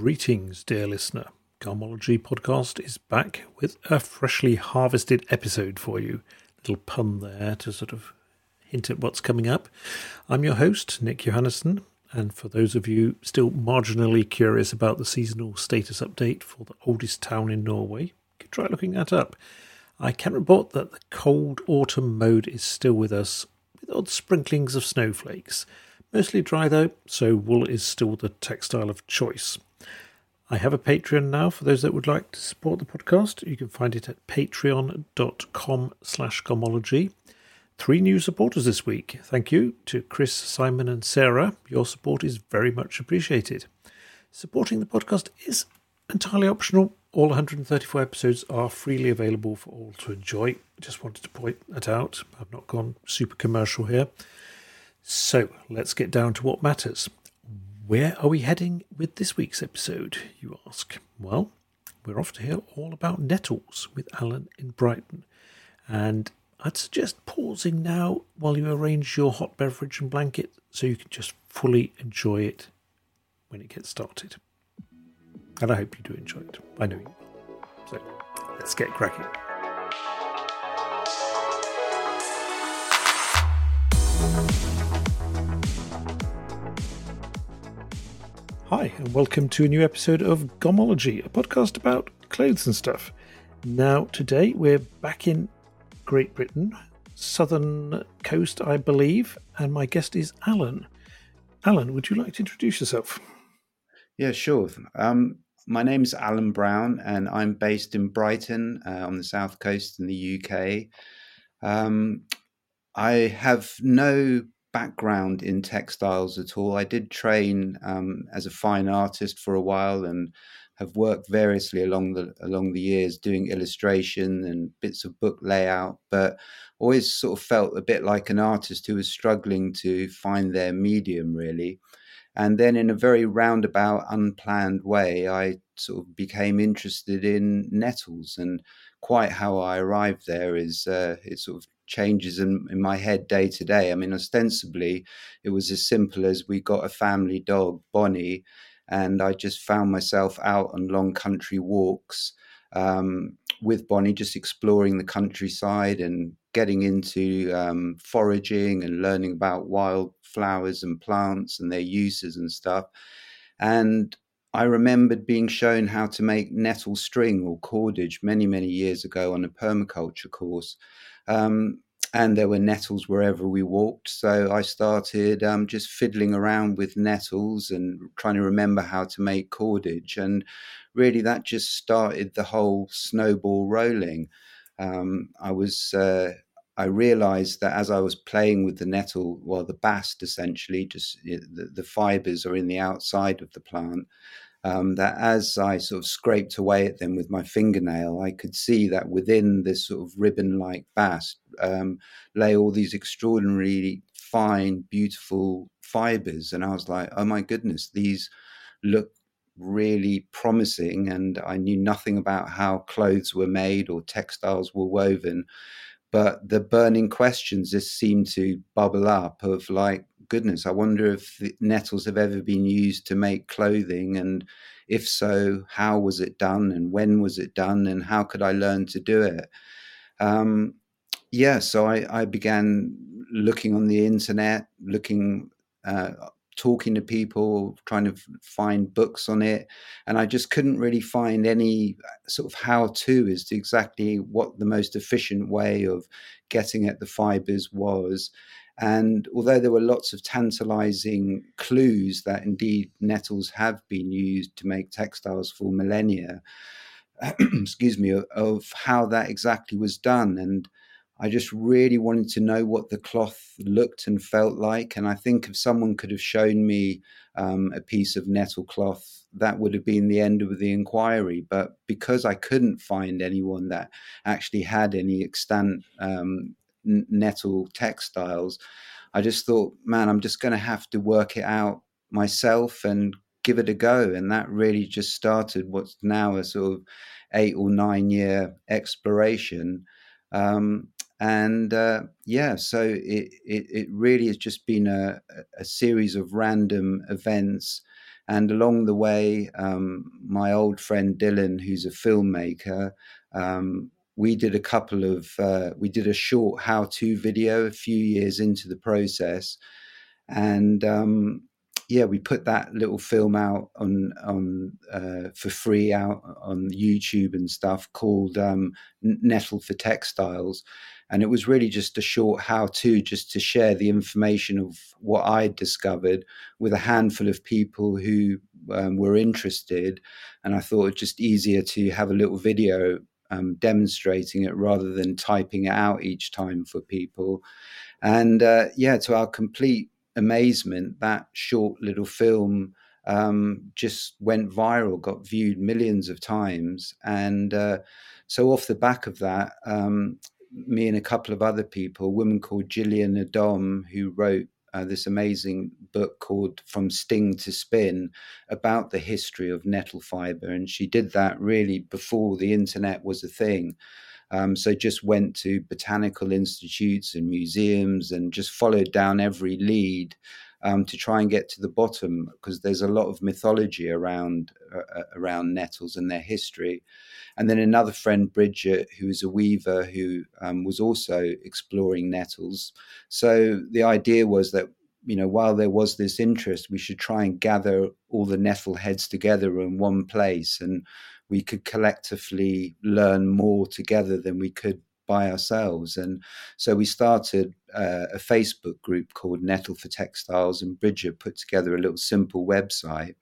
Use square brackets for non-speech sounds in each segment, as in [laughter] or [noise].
Greetings, dear listener. Garmology podcast is back with a freshly harvested episode for you. Little pun there to sort of hint at what's coming up. I'm your host, Nick Johannessen, and for those of you still marginally curious about the seasonal status update for the oldest town in Norway, you could try looking that up. I can report that the cold autumn mode is still with us, with odd sprinklings of snowflakes. Mostly dry though, so wool is still the textile of choice. I have a Patreon now for those that would like to support the podcast. You can find it at patreon.com slash garmology. Three new supporters this week. Thank you to Chris, Simon and Sarah. Your support is very much appreciated. Supporting the podcast is entirely optional. All 134 episodes are freely available for all to enjoy. Just wanted to point that out. I've not gone super commercial here. So let's get down to what matters. Where are we heading with this week's episode, you ask? Well, we're off to hear all about nettles with Allan in Brighton. And I'd suggest pausing now while you arrange your hot beverage and blanket so you can just fully enjoy it when it gets started. And I hope you do enjoy it. I know you will. So let's get cracking. Hi, and welcome to a new episode of Garmology, a podcast about clothes and stuff. Now, today we're back in Great Britain, southern coast, I believe, and my guest is Allan. Allan, would you like to introduce yourself? Yeah, sure. Um, my name is Allan Brown, and I'm based in Brighton uh, on the south coast in the UK. Um, I have no background in textiles at all. I did train um, as a fine artist for a while and have worked variously along the along the years doing illustration and bits of book layout, but always sort of felt a bit like an artist who was struggling to find their medium really. And then in a very roundabout, unplanned way, I sort of became interested in nettles and quite how I arrived there is uh, it sort of changes in, in my head day to day. I mean, ostensibly, it was as simple as we got a family dog, Bonnie, and I just found myself out on long country walks um, with Bonnie, just exploring the countryside and getting into um, foraging and learning about wild flowers and plants and their uses and stuff. And I remembered being shown how to make nettle string or cordage many, many years ago on a permaculture course. Um, and there were nettles wherever we walked. So I started um, just fiddling around with nettles and trying to remember how to make cordage. And really, that just started the whole snowball rolling. Um, I was. Uh, I realized that as I was playing with the nettle, well, the bast essentially, just the, the fibers are in the outside of the plant, um, that as I sort of scraped away at them with my fingernail, I could see that within this sort of ribbon like bast um, lay all these extraordinarily fine, beautiful fibers. And I was like, oh my goodness, these look really promising. And I knew nothing about how clothes were made or textiles were woven. But the burning questions just seemed to bubble up of like, goodness, I wonder if nettles have ever been used to make clothing. And if so, how was it done? And when was it done? And how could I learn to do it? Um, yeah, so I, I, began looking on the internet, looking, uh, talking to people, trying to find books on it. And I just couldn't really find any sort of how to as to exactly what the most efficient way of getting at the fibers was. And although there were lots of tantalizing clues that indeed nettles have been used to make textiles for millennia, [clears throat] excuse me, of how that exactly was done. And I just really wanted to know what the cloth looked and felt like. And I think if someone could have shown me um, a piece of nettle cloth, that would have been the end of the inquiry. But because I couldn't find anyone that actually had any extant um, nettle textiles, I just thought, man, I'm just going to have to work it out myself and give it a go. And that really just started what's now a sort of eight or nine year exploration. Um, and uh, yeah, so it, it, it really has just been a, a series of random events And along the way, um, my old friend Dylan, who's a filmmaker, um, we did a couple of uh, we did a short how-to video a few years into the process, and um, yeah, we put that little film out on on uh, for free out on YouTube and stuff called um, Nettle for Textiles, and it was really just a short how-to, just to share the information of what I discovered with a handful of people who um, were interested, and I thought it just easier to have a little video um, demonstrating it rather than typing it out each time for people. And uh, yeah, to our complete amazement, that short little film um, just went viral, got viewed millions of times. And uh, so, off the back of that, um, me and a couple of other people, a woman called Gillian Edom, who wrote uh, this amazing book called From Sting to Spin about the history of nettle fiber. And she did that really before the internet was a thing. Um, so just went to botanical institutes and museums and just followed down every lead um, to try and get to the bottom because there's a lot of mythology around uh, uh, around nettles and their history. And then another friend, Bridget, who is a weaver, who um, was also exploring nettles. So the idea was that you know, while there was this interest, we should try and gather all the nettle heads together in one place and we could collectively learn more together than we could by ourselves. And so we started uh, a Facebook group called Nettle for Textiles, and Bridget put together a little simple website.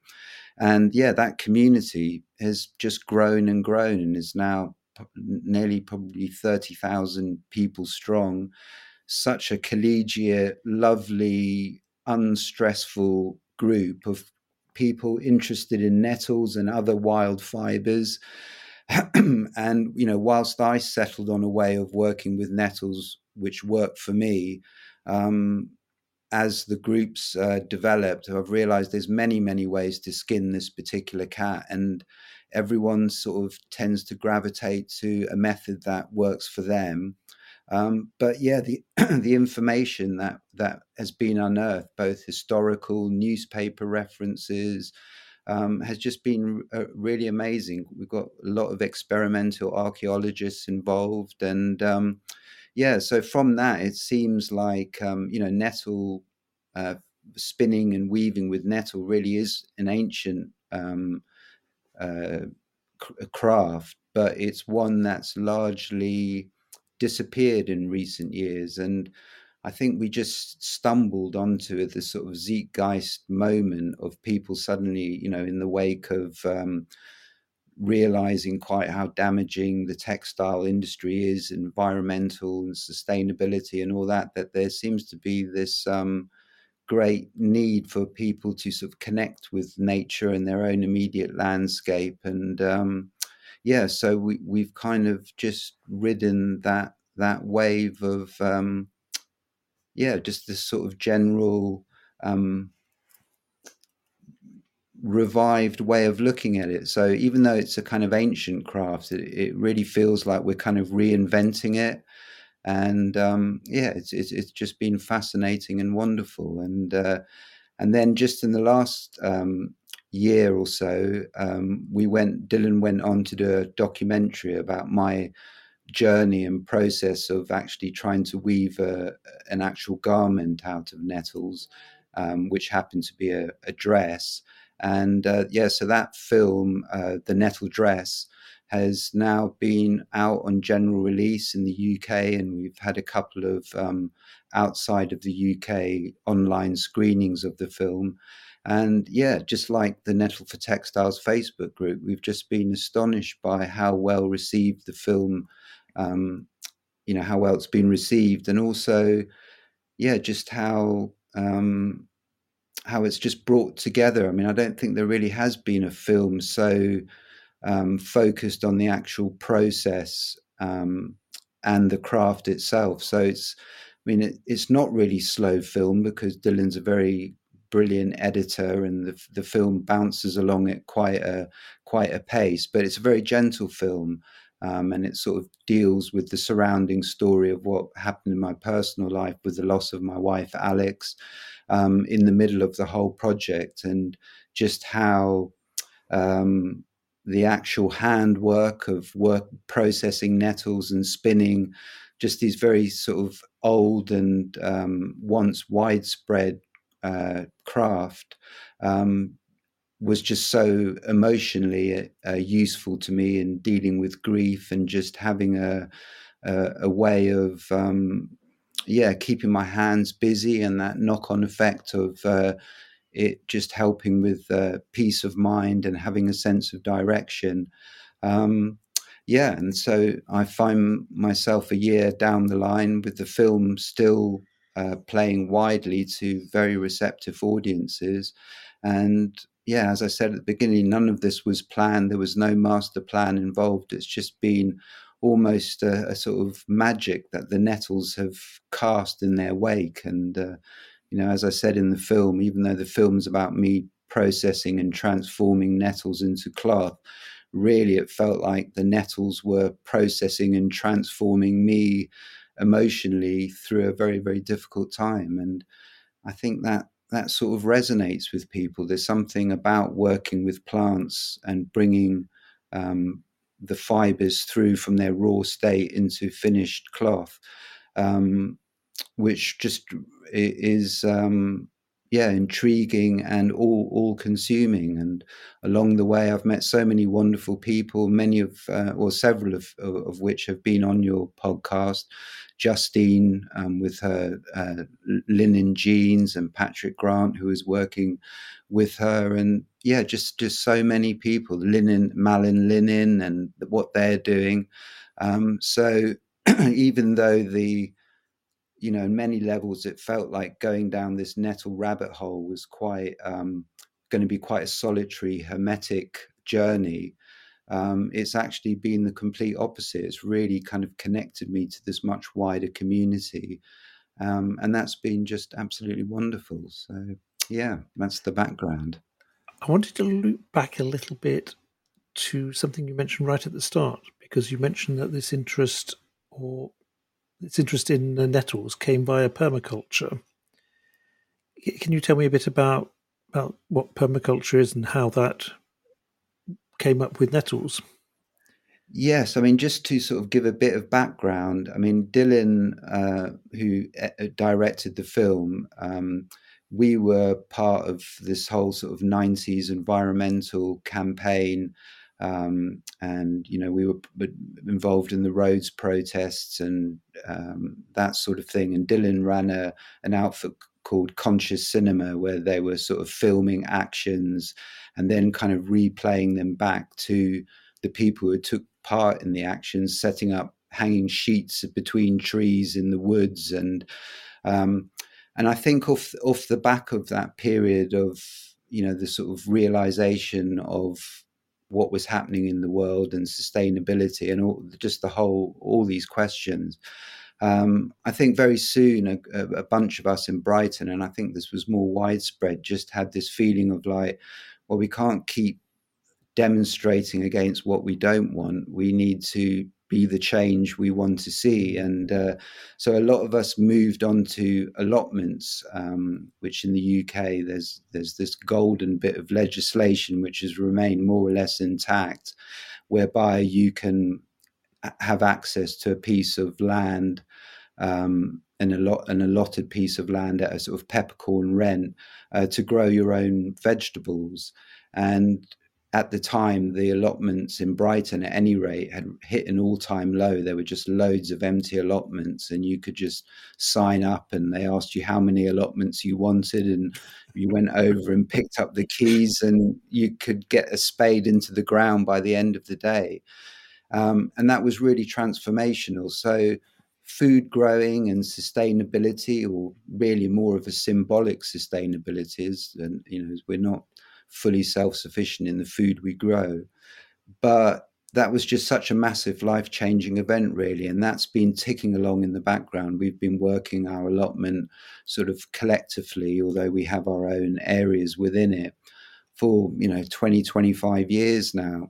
And yeah, that community has just grown and grown and is now nearly probably 30,000 people strong. Such a collegiate, lovely, unstressful group of people interested in nettles and other wild fibers. [clears throat] and, you know, whilst I settled on a way of working with nettles, which worked for me, um, as the groups uh, developed, I've realized there's many, many ways to skin this particular cat. And everyone sort of tends to gravitate to a method that works for them. Um, but yeah, the [clears throat] the information that that has been unearthed, both historical, newspaper references, um, has just been uh, really amazing. We've got a lot of experimental archaeologists involved, and um, yeah, so from that, it seems like um, you know nettle uh, spinning and weaving with nettle really is an ancient um, uh, craft, but it's one that's largely disappeared in recent years. And I think we just stumbled onto this sort of zeitgeist moment of people suddenly, you know, in the wake of um, realizing quite how damaging the textile industry is, environmental and sustainability and all that, that there seems to be this um, great need for people to sort of connect with nature and their own immediate landscape. And um, yeah, so we we've kind of just ridden that that wave of um, yeah, just this sort of general um, revived way of looking at it. So even though it's a kind of ancient craft, it, it really feels like we're kind of reinventing it. And um, yeah, it's, it's, it's just been fascinating and wonderful. And uh, and then just in the last um, year or so, um, we went. Dylan went on to do a documentary about my journey and process of actually trying to weave a, an actual garment out of nettles, um, which happened to be a, a dress. And uh, yeah, so that film, uh, The Nettle Dress, has now been out on general release in the UK, and we've had a couple of um, outside of the UK online screenings of the film. And yeah, just like the Nettle for Textiles Facebook group, we've just been astonished by how well received the film, um, you know, how well it's been received, and also, yeah, just how um, how it's just brought together. I mean, I don't think there really has been a film so um, focused on the actual process um, and the craft itself. So it's, I mean, it, it's not really slow film because Dylan's a very brilliant editor, and the the film bounces along at quite a quite a pace. But it's a very gentle film. Um, and it sort of deals with the surrounding story of what happened in my personal life with the loss of my wife Alex um, in the middle of the whole project and just how um, the actual handwork of work processing nettles and spinning, just these very sort of old and um, once widespread uh, craft, um, was just so emotionally uh, useful to me in dealing with grief and just having a a, a way of um, yeah keeping my hands busy and that knock on effect of uh, it just helping with uh, peace of mind and having a sense of direction. Um, yeah, and so I find myself a year down the line with the film still uh, playing widely to very receptive audiences. And yeah, as I said at the beginning, none of this was planned. There was no master plan involved. It's just been almost a, a sort of magic that the Nettles have cast in their wake. And uh, you know, as I said in the film, even though the film's about me processing and transforming nettles into cloth, really it felt like the nettles were processing and transforming me emotionally through a very, very difficult time. And I think that that sort of resonates with people. There's something about working with plants and bringing um, the fibers through from their raw state into finished cloth. Um, which just is um, yeah intriguing and all all consuming. And along the way i've met so many wonderful people many of uh, or several of, of which have been on your podcast. Justine um, with her uh, linen jeans and patrick grant who is working with her. And yeah just just so many people linen malin linen and what they're doing. Um, so [clears throat] even though the you know, in many levels, it felt like going down this nettle rabbit hole was quite um, going to be quite a solitary, hermetic journey. Um, it's actually been the complete opposite. It's really kind of connected me to this much wider community. Um, and that's been just absolutely wonderful. So, yeah, that's the background. I wanted to loop back a little bit to something you mentioned right at the start, because you mentioned that this interest or its interest in nettles came via permaculture. Can you tell me a bit about about what permaculture is and how that came up with nettles? Yes, I mean, just to sort of give a bit of background, I mean, Dylan, uh, who uh, directed the film, um, we were part of this whole sort of 90s environmental campaign um, and you know we were involved in the roads protests and um, that sort of thing. And Dylan ran a an outfit called Conscious Cinema, where they were sort of filming actions and then kind of replaying them back to the people who took part in the actions, setting up hanging sheets between trees in the woods and um, and I think off off the back of that period of you know the sort of realization of what was happening in the world and sustainability and all, just the whole all these questions. Um, I think very soon a, a, bunch of us in Brighton, and I think this was more widespread, just had this feeling of like, well, we can't keep demonstrating against what we don't want. We need to be the change we want to see. And uh, so a lot of us moved on to allotments, um, which in the UK there's there's this golden bit of legislation which has remained more or less intact, whereby you can have access to a piece of land. Um, an, allot, an allotted piece of land at a sort of peppercorn rent uh, to grow your own vegetables. And at the time, the allotments in Brighton, at any rate, had hit an all time low. There were just loads of empty allotments, and you could just sign up, and they asked you how many allotments you wanted, and you went over and picked up the keys, and you could get a spade into the ground by the end of the day. Um, and that was really transformational. So, food growing and sustainability, or really more of a symbolic sustainability, is, and you know, we're not fully self sufficient in the food we grow. But that was just such a massive life changing event, really. And that's been ticking along in the background. We've been working our allotment sort of collectively, although we have our own areas within it for, you know, 20, 25 years now.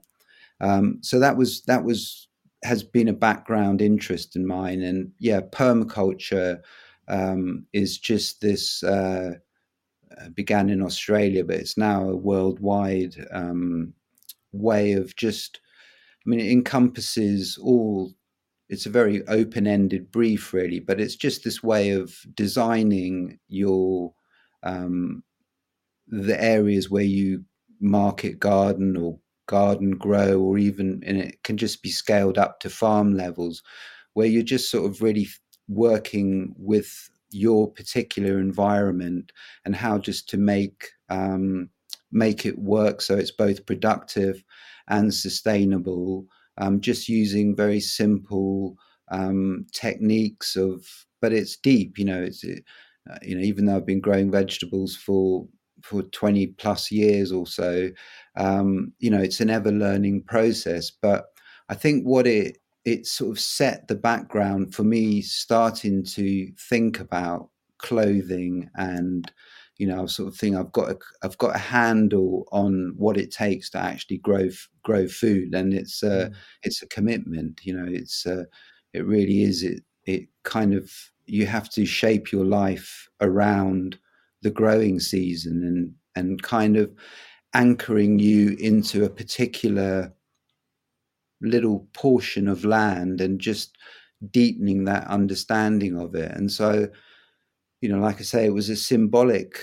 Um, so that was, that was, has been a background interest in mine. And yeah, permaculture um, is just this. Uh, began in Australia, but it's now a worldwide um, way of just. I mean, it encompasses all. It's a very open-ended brief, really, but it's just this way of designing your um, the areas where you market garden or garden grow, or even and it can just be scaled up to farm levels, where you're just sort of really working with your particular environment and how just to make um, make it work so it's both productive and sustainable. Um, just using very simple um, techniques of, but it's deep. You know, it's uh, you know even though I've been growing vegetables for for 20 plus years or so um, you know it's an ever learning process but i think what it it sort of set the background for me starting to think about clothing and you know, sort of thing I've got a, I've got a handle on what it takes to actually grow grow food, and it's a mm. it's a commitment. You know, it's uh, it really is. It it kind of you have to shape your life around the growing season and and kind of anchoring you into a particular little portion of land and just deepening that understanding of it. And so, you know, like I say, it was a symbolic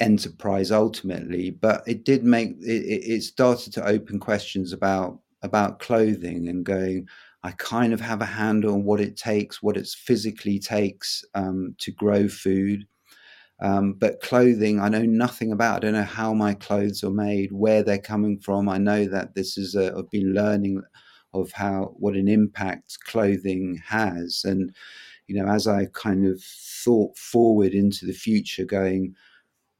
enterprise ultimately, but it did make it, it started to open questions about about clothing and going. I kind of have a handle on what it takes, what it physically takes um, to grow food. Um, but clothing, I know nothing about. I don't know how my clothes are made, where they're coming from. I know that this is a, I've been learning of how what an impact clothing has, and you know, as I kind of thought forward into the future, going,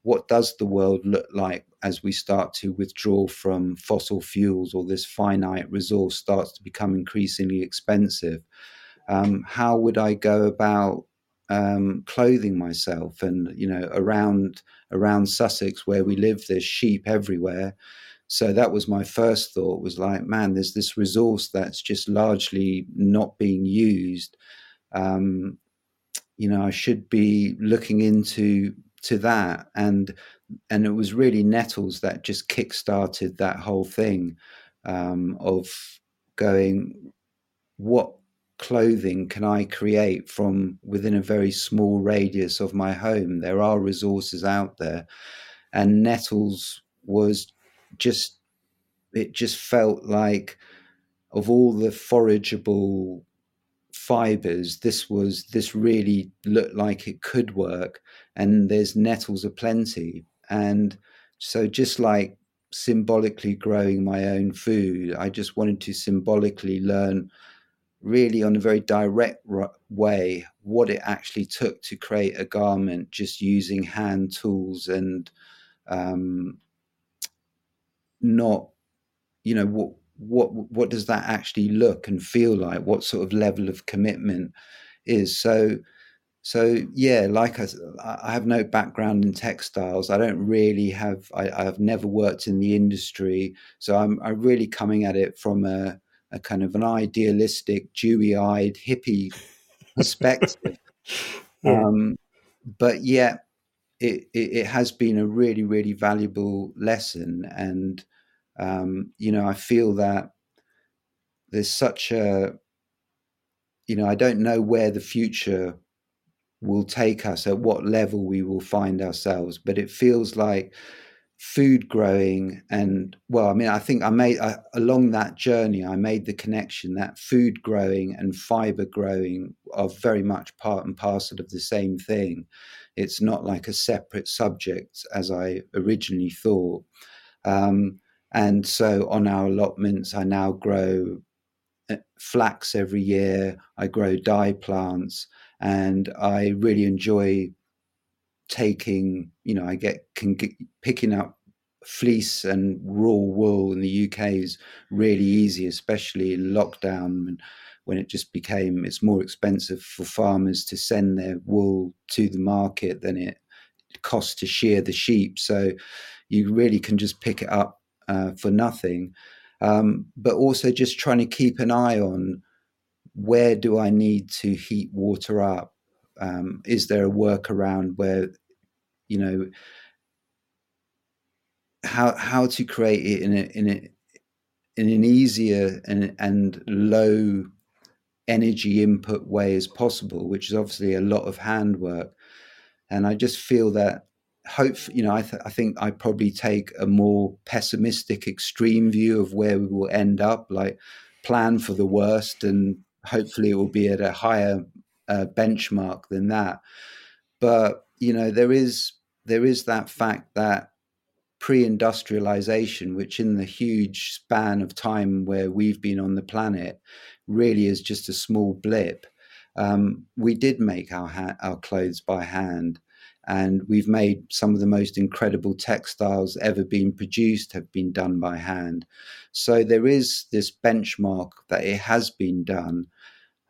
what does the world look like as we start to withdraw from fossil fuels or this finite resource starts to become increasingly expensive? Um, how would I go about um, clothing myself. And you know, around around Sussex where we live, there's sheep everywhere. So that was my first thought. Was like, man, there's this resource that's just largely not being used. Um, you know, I should be looking into to that and and it was really nettles that just kick-started that whole thing um, of going what clothing can I create from within a very small radius of my home? There are resources out there. And Nettles was just, it just felt like of all the forageable fibers, this was, this really looked like it could work. And there's nettles aplenty. And so just like symbolically growing my own food, I just wanted to symbolically learn really on a very direct way what it actually took to create a garment just using hand tools and um, not you know what what what does that actually look and feel like? What sort of level of commitment is? So so yeah like I, I have no background in textiles. I don't really have I, i've never worked in the industry. So i'm i'm really coming at it from a a kind of an idealistic, dewy-eyed hippie [laughs] perspective. [laughs] yeah. um, but yet, it, it, it, has been a really, really valuable lesson. And, um, you know, I feel that there's such a, you know, I don't know where the future will take us, at what level we will find ourselves, but it feels like food growing and well i mean i think i made I, along that journey i made the connection that food growing and fiber growing are very much part and parcel of the same thing. It's not like a separate subject as i originally thought. Um, and so on our allotments i now grow uh, flax every year. I grow dye plants and i really enjoy taking, you know, I get, can get picking up fleece and raw wool in the UK is really easy, especially in lockdown when it just became it's more expensive for farmers to send their wool to the market than it costs to shear the sheep. So you really can just pick it up uh, for nothing. Um, but also just trying to keep an eye on where do I need to heat water up? Um, is there a workaround where you know how how to create it in a in a in an easier and and low energy input way as possible, which is obviously a lot of handwork. And I just feel that hope, you know, I, th- I think I probably take a more pessimistic, extreme view of where we will end up, like plan for the worst, and hopefully it will be at a higher uh, benchmark than that. But you know, there is there is that fact that pre-industrialization, which in the huge span of time where we've been on the planet, really is just a small blip. Um, we did make our ha- our clothes by hand, and we've made some of the most incredible textiles ever been produced have been done by hand. So there is this benchmark that it has been done.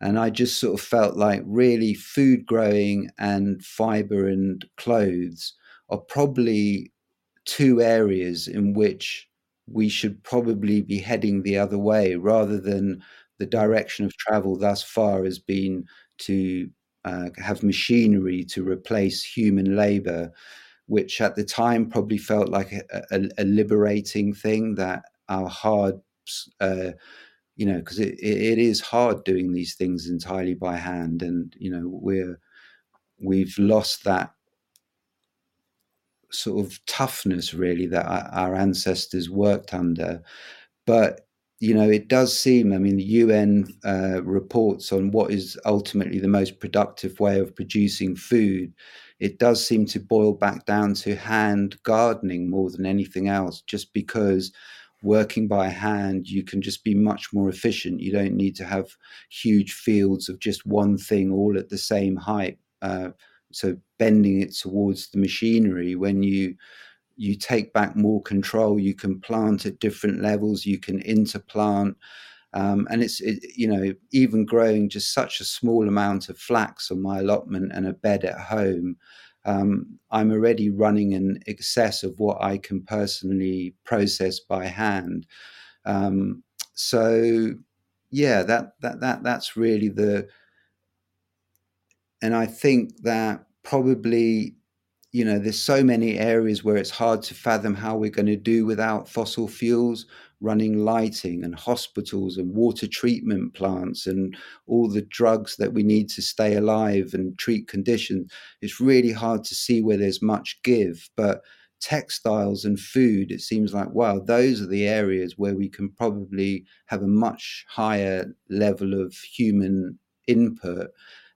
And I just sort of felt like really food growing and fiber and clothes are probably two areas in which we should probably be heading the other way rather than the direction of travel thus far has been to uh, have machinery to replace human labor, which at the time probably felt like a, a, a liberating thing that our hard, uh, you know, because it, it is hard doing these things entirely by hand. And, you know, we're, we've lost that sort of toughness really that our ancestors worked under. But you know, it does seem. I mean, the UN uh, reports on what is ultimately the most productive way of producing food. It does seem to boil back down to hand gardening more than anything else, just because working by hand, you can just be much more efficient. You don't need to have huge fields of just one thing all at the same height. Uh, so bending it towards the machinery when you you take back more control you can plant at different levels you can interplant um, and it's it, you know even growing just such a small amount of flax on my allotment and a bed at home um, i'm already running in excess of what i can personally process by hand. Um, so yeah that that that that's really the and I think that probably you know there's so many areas where it's hard to fathom how we're going to do without fossil fuels running lighting and hospitals and water treatment plants and all the drugs that we need to stay alive and treat conditions it's really hard to see where there's much give but textiles and food it seems like wow those are the areas where we can probably have a much higher level of human input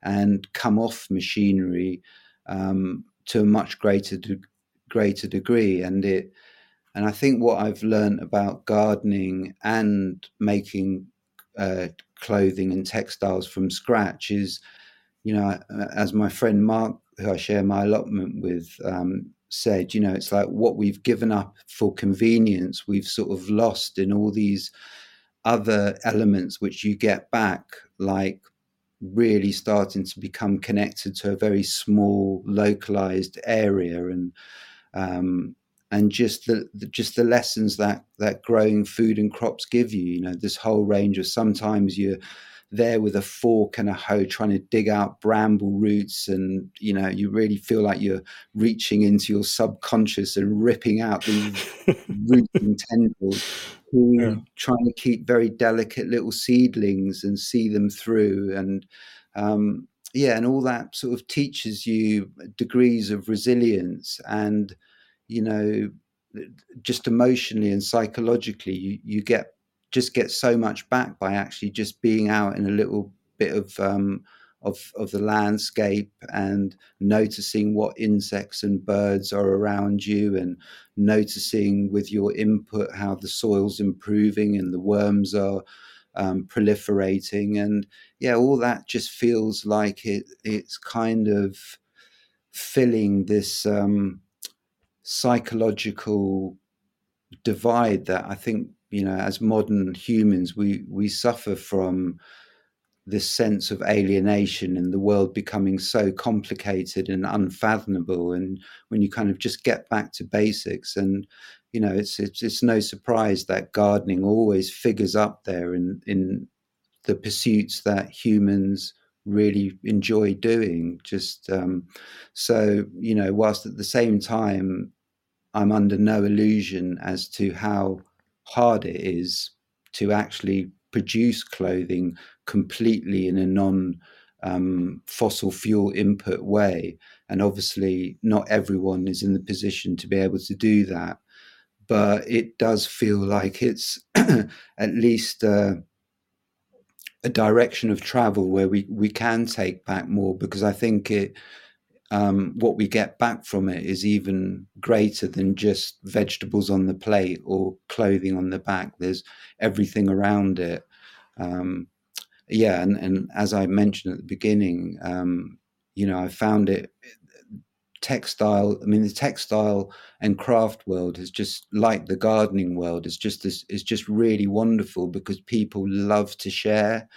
and come off machinery um, to a much greater greater degree. And it and I think what I've learned about gardening and making uh, clothing and textiles from scratch is, you know, as my friend Mark, who I share my allotment with, um, said, you know, it's like what we've given up for convenience, we've sort of lost in all these other elements which you get back, like really starting to become connected to a very small localized area and um, and just the, the, just the lessons that that growing food and crops give you you know this whole range of sometimes you're there with a fork and a hoe trying to dig out bramble roots and you know you really feel like you're reaching into your subconscious and ripping out these [laughs] roots and tendrils yeah. trying to keep very delicate little seedlings and see them through and um, yeah and all that sort of teaches you degrees of resilience and you know just emotionally and psychologically you, you get just get so much back by actually just being out in a little bit of um, of of the landscape and noticing what insects and birds are around you and noticing with your input how the soil's improving and the worms are um, proliferating. And yeah all that just feels like it it's kind of filling this um, psychological divide that I think you know as modern humans we we suffer from this sense of alienation and the world becoming so complicated and unfathomable. And when you kind of just get back to basics and you know it's it's, it's no surprise that gardening always figures up there in in the pursuits that humans really enjoy doing. Just um, so you know, whilst at the same time, I'm under no illusion as to how hard it is to actually produce clothing completely in a non um, fossil fuel input way. And obviously, not everyone is in the position to be able to do that. But it does feel like it's [clears throat] at least uh, a direction of travel where we, we can take back more because I think it um, what we get back from it is even greater than just vegetables on the plate or clothing on the back. There's everything around it. Um, yeah, and, and as I mentioned at the beginning, um, you know, I found it textile. I mean, the textile and craft world is just like the gardening world. It's just this. It's just really wonderful because people love to share.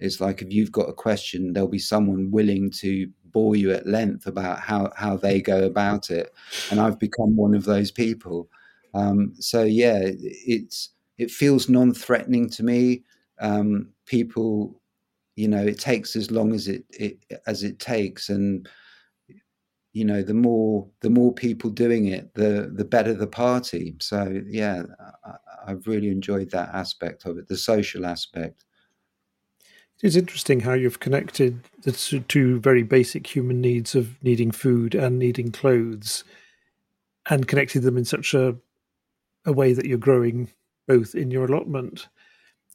It's like if you've got a question, there'll be someone willing to bore you at length about how how they go about it, and I've become one of those people. Um, so yeah, it's it feels non-threatening to me. Um, people, you know, it takes as long as it, it as it takes, and you know, the more the more people doing it, the the better the party. So yeah, I, I've really enjoyed that aspect of it, the social aspect. It's interesting how you've connected the two very basic human needs of needing food and needing clothes, and connected them in such a a way that you're growing both in your allotment.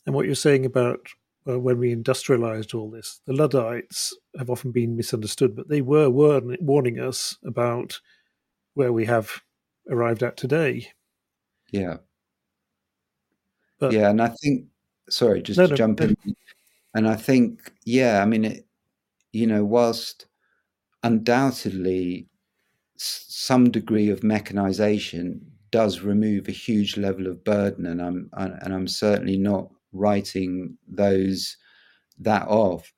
And what you're saying about uh, when we industrialized all this, the Luddites have often been misunderstood, but they were warn- warning us about where we have arrived at today. Yeah. But, yeah, and I think, sorry, just no, to no, jump no. in. And I think, yeah, I mean, it, you know, whilst undoubtedly some degree of mechanization does remove a huge level of burden, and I'm and I'm certainly not writing those that off.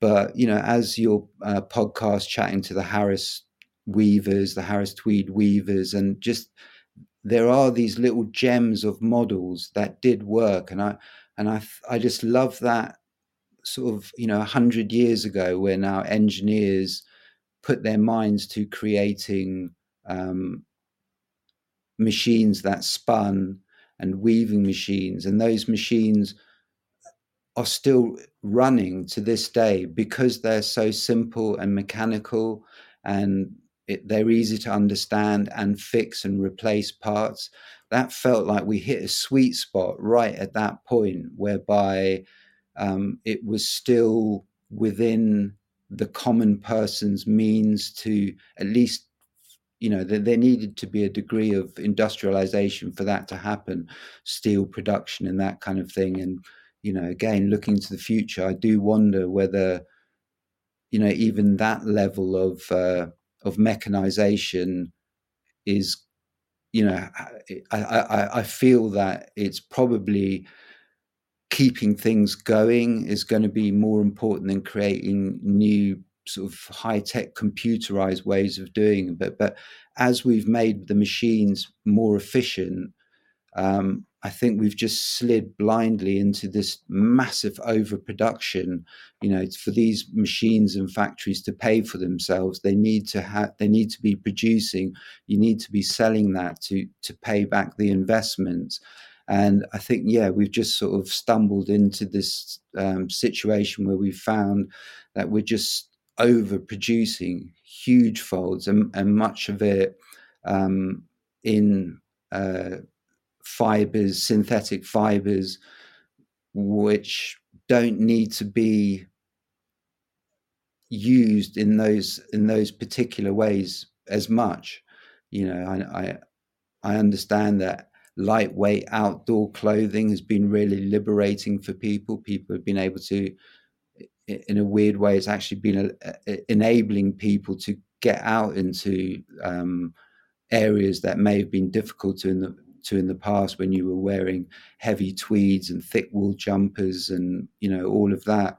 But you know, as your uh, podcast chatting to the Harris weavers, the Harris Tweed weavers, and just there are these little gems of models that did work, and I and I I just love that sort of you know a hundred years ago when our engineers put their minds to creating um, machines that spun and weaving machines, and those machines are still running to this day because they're so simple and mechanical and it, they're easy to understand and fix and replace parts. That felt like we hit a sweet spot right at that point, whereby um, it was still within the common person's means to at least you know there, there, needed to be a degree of industrialization for that to happen steel production and that kind of thing. And you know again looking to the future i do wonder whether you know even that level of uh, of mechanization is you know I, I i feel that it's probably keeping things going is going to be more important than creating new sort of high tech computerized ways of doing. But but as we've made the machines more efficient, um, I think we've just slid blindly into this massive overproduction. You know, for these machines and factories to pay for themselves, they need to have they need to be producing. You need to be selling that to to pay back the investments. And I think, yeah, we've just sort of stumbled into this um, situation where we found that we're just overproducing huge folds and, and much of it um, in uh, fibers, synthetic fibers, which don't need to be used in those in those particular ways as much. You know, I I, I understand that lightweight outdoor clothing has been really liberating for people. People have been able to, in a weird way, it's actually been a, enabling people to get out into um, areas that may have been difficult to in the to in the past when you were wearing heavy tweeds and thick wool jumpers and you know all of that.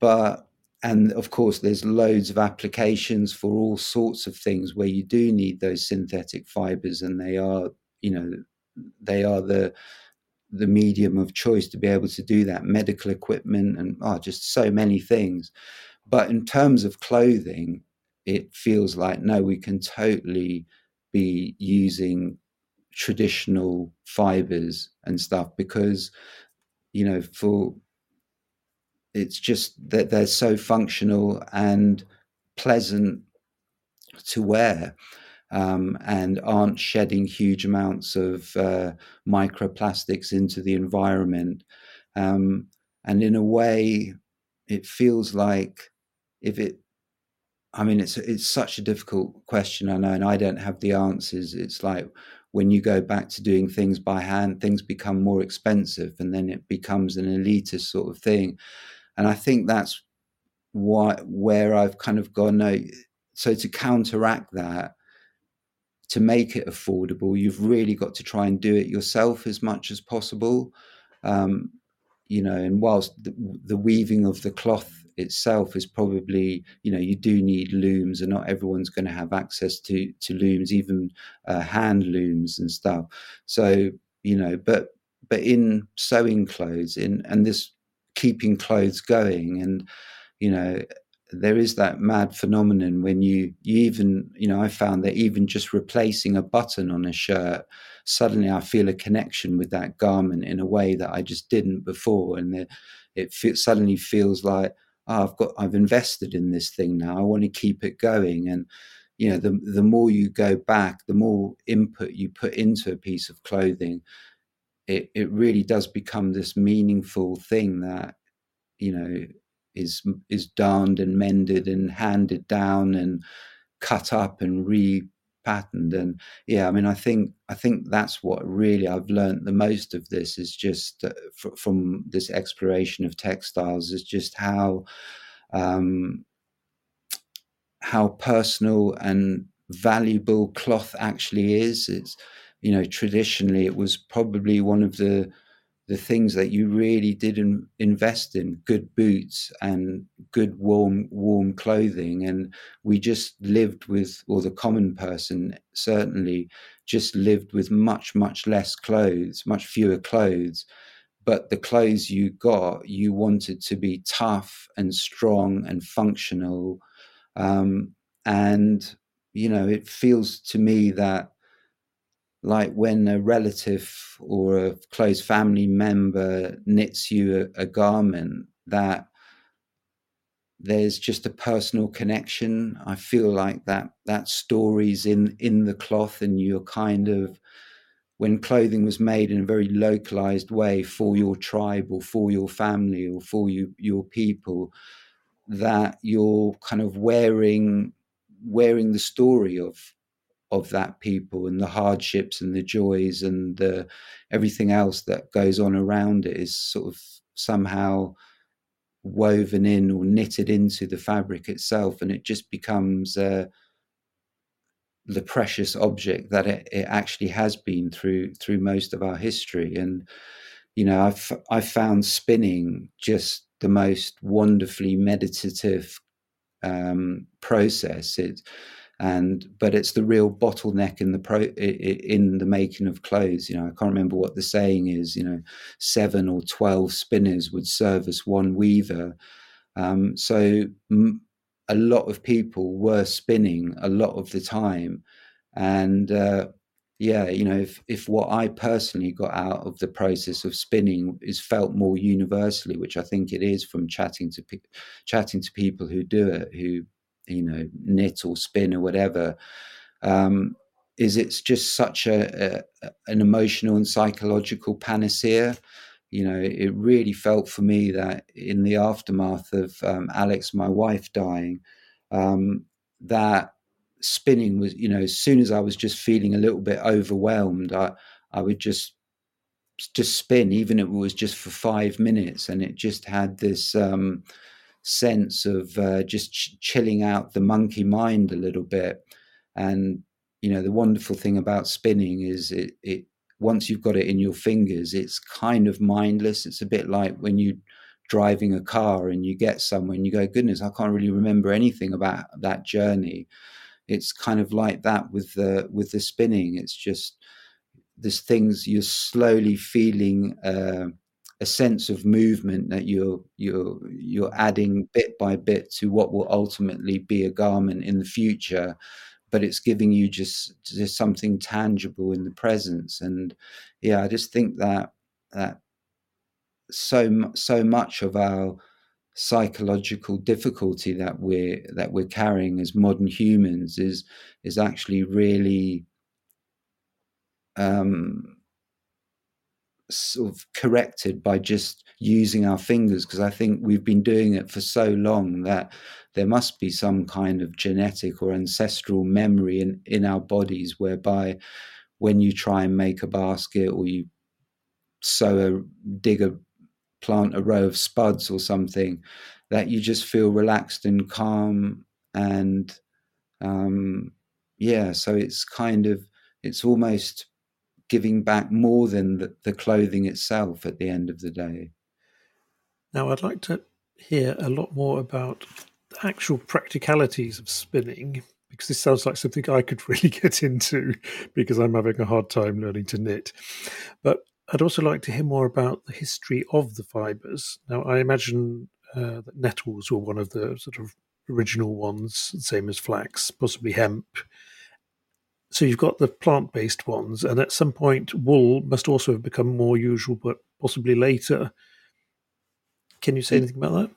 But and of course there's loads of applications for all sorts of things where you do need those synthetic fibers and they are you know they are the the medium of choice to be able to do that medical equipment and oh, just so many things. But in terms of clothing, it feels like no, we can totally be using traditional fibers and stuff because you know for it's just that they're so functional and pleasant to wear um, and aren't shedding huge amounts of uh, microplastics into the environment. Um, and in a way, it feels like if it, I mean, it's it's such a difficult question, I know, and I don't have the answers. It's like when you go back to doing things by hand, things become more expensive, and then it becomes an elitist sort of thing. And I think that's why where I've kind of gone. No, so to counteract that, to make it affordable, you've really got to try and do it yourself as much as possible. Um, you know, and whilst the, the, weaving of the cloth itself is probably, you know, you do need looms, and not everyone's going to have access to to looms, even uh, hand looms and stuff. So, you know, but but in sewing clothes, in and this keeping clothes going, and you know, there is that mad phenomenon when you you even you know I found that even just replacing a button on a shirt, suddenly I feel a connection with that garment in a way that I just didn't before, and it, it suddenly feels like oh, I've got I've invested in this thing now. I want to keep it going, and you know the the more you go back, the more input you put into a piece of clothing, it it really does become this meaningful thing that you know is is darned and mended and handed down and cut up and repatterned. And yeah i mean i think i think that's what really i've learned the most of this is just uh, from this exploration of textiles is just how um, how personal and valuable cloth actually is. It's you know traditionally it was probably one of the the things that you really did in, invest in good boots and good warm warm clothing. And we just lived with or the common person certainly just lived with much much less clothes much fewer clothes. But the clothes you got you wanted to be tough and strong and functional. Um, and you know it feels to me that like when a relative or a close family member knits you a, a garment that there's just a personal connection. I feel like that that story's in in the cloth and you're kind of when clothing was made in a very localized way for your tribe or for your family or for you your people that you're kind of wearing wearing the story of of that people and the hardships and the joys and the everything else that goes on around it is sort of somehow woven in or knitted into the fabric itself and it just becomes uh, the precious object that it, it, actually has been through through most of our history. And you know i've i found spinning just the most wonderfully meditative um, process. It and but it's the real bottleneck in the pro in the making of clothes you know? I can't remember what the saying is you know seven or 12 spinners would service one weaver. Um, so m- a lot of people were spinning a lot of the time. And uh, yeah you know if, if what i personally got out of the process of spinning is felt more universally which i think it is from chatting to pe- chatting to people who do it who you know knit or spin or whatever um, is it's just such a, a, an emotional and psychological panacea. You know it really felt for me that in the aftermath of um, alex my wife dying um, that spinning was you know as soon as i was just feeling a little bit overwhelmed i i would just just spin even if it was just for five minutes. And it just had this um, sense of uh, just ch- chilling out the monkey mind a little bit. And you know, the wonderful thing about spinning is it, it once you've got it in your fingers, it's kind of mindless. It's a bit like when you driving a car and you get somewhere and you go, goodness, I can't really remember anything about that journey. It's kind of like that with the with the spinning. It's just there's things you're slowly feeling uh, a sense of movement that you're you're you're adding bit by bit to what will ultimately be a garment in the future but it's giving you just just something tangible in the presence. And yeah i just think that that so so much of our psychological difficulty that we're that we're carrying as modern humans is is actually really um sort of corrected by just using our fingers because I think we've been doing it for so long that there must be some kind of genetic or ancestral memory in, in our bodies whereby when you try and make a basket or you sow a dig a plant a row of spuds or something that you just feel relaxed and calm and um, yeah so it's kind of it's almost giving back more than the, the clothing itself at the end of the day. Now, I'd like to hear a lot more about the actual practicalities of spinning because this sounds like something I could [laughs] really get into because I'm having a hard time learning to knit. But I'd also like to hear more about the history of the fibres. Now, I imagine uh, that nettles were one of the sort of original ones, same as flax, possibly hemp, so you've got the plant based ones, and at some point, wool must also have become more usual, but possibly later. Can you say anything about that?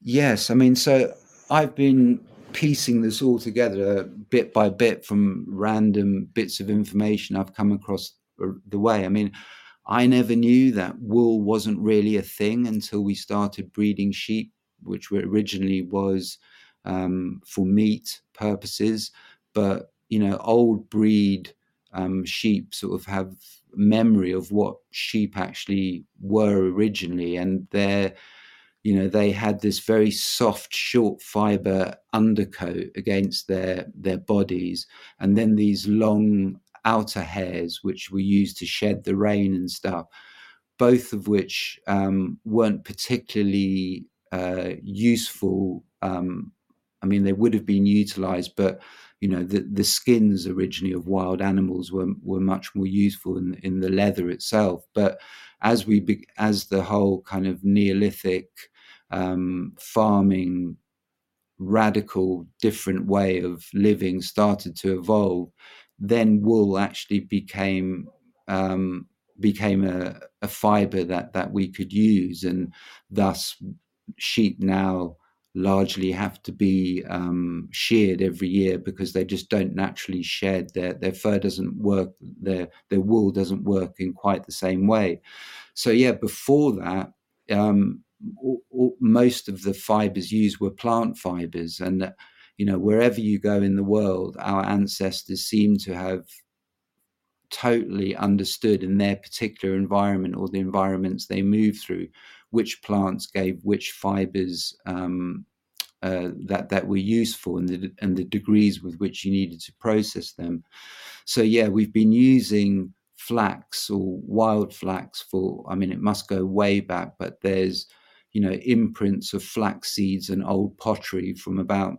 Yes. I mean, so I've been piecing this all together bit by bit from random bits of information I've come across the way. I mean, I never knew that wool wasn't really a thing until we started breeding sheep, which originally was um, for meat purposes. But you know, old breed um, sheep sort of have memory of what sheep actually were originally, and they're you know they had this very soft short fiber undercoat against their their bodies and then these long outer hairs which were used to shed the rain and stuff both of which um, weren't particularly uh, useful um, i mean they would have been utilized but you know the, the skins originally of wild animals were were much more useful in in the leather itself. But as we be, as the whole kind of neolithic um, farming radical different way of living started to evolve then wool actually became um, became a, a fiber that that we could use. And thus sheep now largely have to be um, sheared every year because they just don't naturally shed. Their their fur doesn't work. Their their wool doesn't work in quite the same way. So yeah, before that, um, all, all, most of the fibers used were plant fibers, and you know wherever you go in the world, our ancestors seem to have totally understood in their particular environment or the environments they move through which plants gave which fibers um, uh, that that were useful and the and the degrees with which you needed to process them. So yeah, we've been using flax or wild flax for. I mean, it must go way back, but there's you know imprints of flax seeds and old pottery from about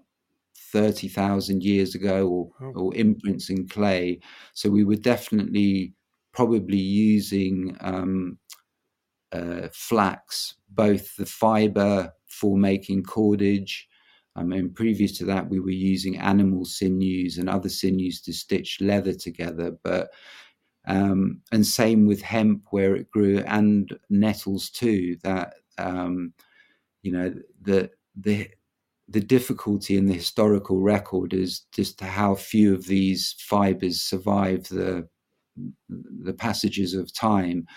30,000 years ago or, oh. or imprints in clay. So we were definitely probably using um, uh, flax, both the fiber for making cordage. I mean, previous to that, we were using animal sinews and other sinews to stitch leather together. But um, and same with hemp, where it grew, and nettles too. That um, you know the the the difficulty in the historical record is just how few of these fibers survive the the passages of time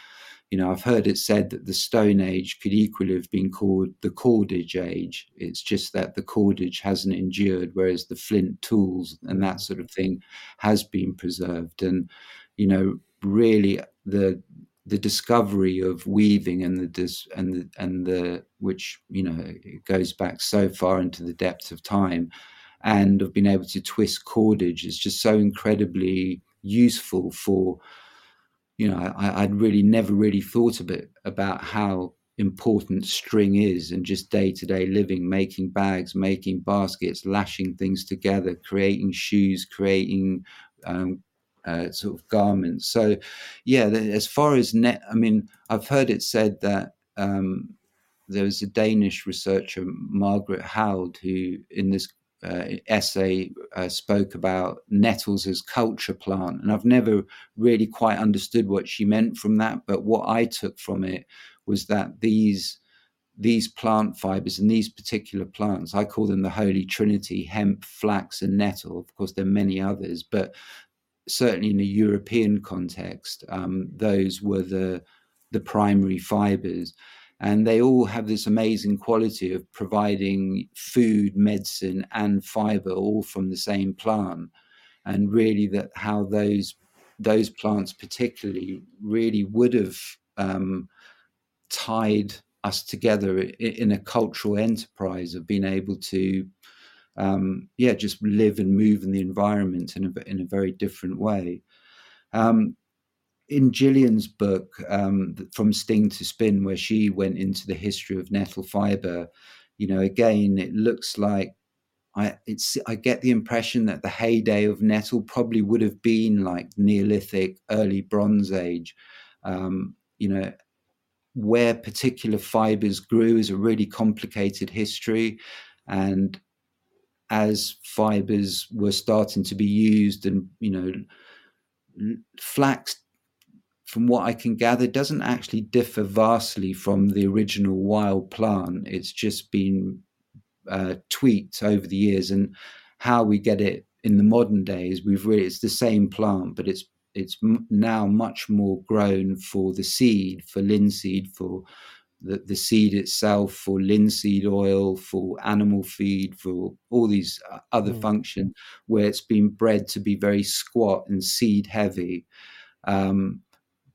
you know, I've heard it said that the Stone Age could equally have been called the cordage age. It's just that the cordage hasn't endured, whereas the flint tools and that sort of thing has been preserved. And, you know, really the the discovery of weaving and the dis, and the, and the which you know goes back so far into the depths of time, and of being able to twist cordage is just so incredibly useful for you know, I, would really never really thought a bit about how important string is and just day to day living, making bags, making baskets, lashing things together, creating shoes, creating um, uh, sort of garments. So, yeah, as far as net, I mean, I've heard it said that um, there was a Danish researcher, Margaret Hald, who in this uh, essay uh, spoke about nettles as culture plant, and I've never really quite understood what she meant from that. But what I took from it was that these these plant fibers and these particular plants, I call them the Holy Trinity: hemp, flax, and nettle. Of course, there are many others, but certainly in a European context, um, those were the the primary fibers and they all have this amazing quality of providing food, medicine, and fiber all from the same plant. And really, that how those those plants particularly really would have um, tied us together in a cultural enterprise of being able to um, yeah just live and move in the environment in a, in a very different way um, in Gillian's book, um, From Sting to Spin, where she went into the history of nettle fiber, you know, again, it looks like I it's I get the impression that the heyday of nettle probably would have been like Neolithic, early Bronze Age. Um, you know, where particular fibers grew is a really complicated history, and as fibers were starting to be used, and you know, flax from what I can gather, doesn't actually differ vastly from the original wild plant. It's just been uh, tweaked over the years, and how we get it in the modern days, we've really it's the same plant, but it's it's now much more grown for the seed, for linseed, for the, the seed itself, for linseed oil, for animal feed, for all these uh, other mm. functions, where it's been bred to be very squat and seed heavy. Um,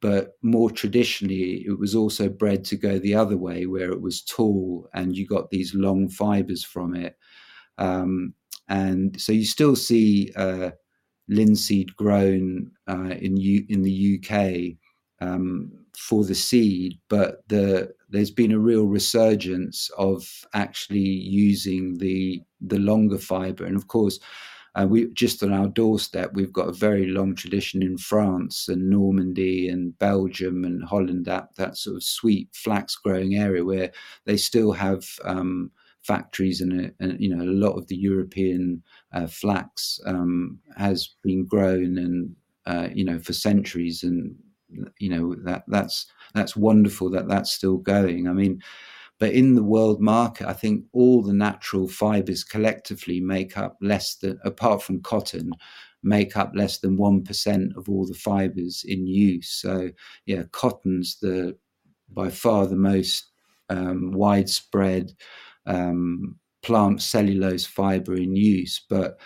but more traditionally, it was also bred to go the other way, where it was tall and you got these long fibers from it. Um, and so you still see uh, linseed grown uh, in U- in the UK um, for the seed, but the there's been a real resurgence of actually using the the longer fiber, and of course uh, we just on our doorstep, we've got a very long tradition in France and Normandy and Belgium and Holland, that, that sort of sweet flax growing area where they still have um, factories and, and, you know a lot of the European uh, flax um, has been grown and uh, you know for centuries and you know that that's that's wonderful that that's still going. I mean but in the world market, I think all the natural fibers collectively make up less than, apart from cotton, make up less than 1% of all the fibers in use. So, yeah, cotton's the by far the most um, widespread um, plant cellulose fiber in use. But,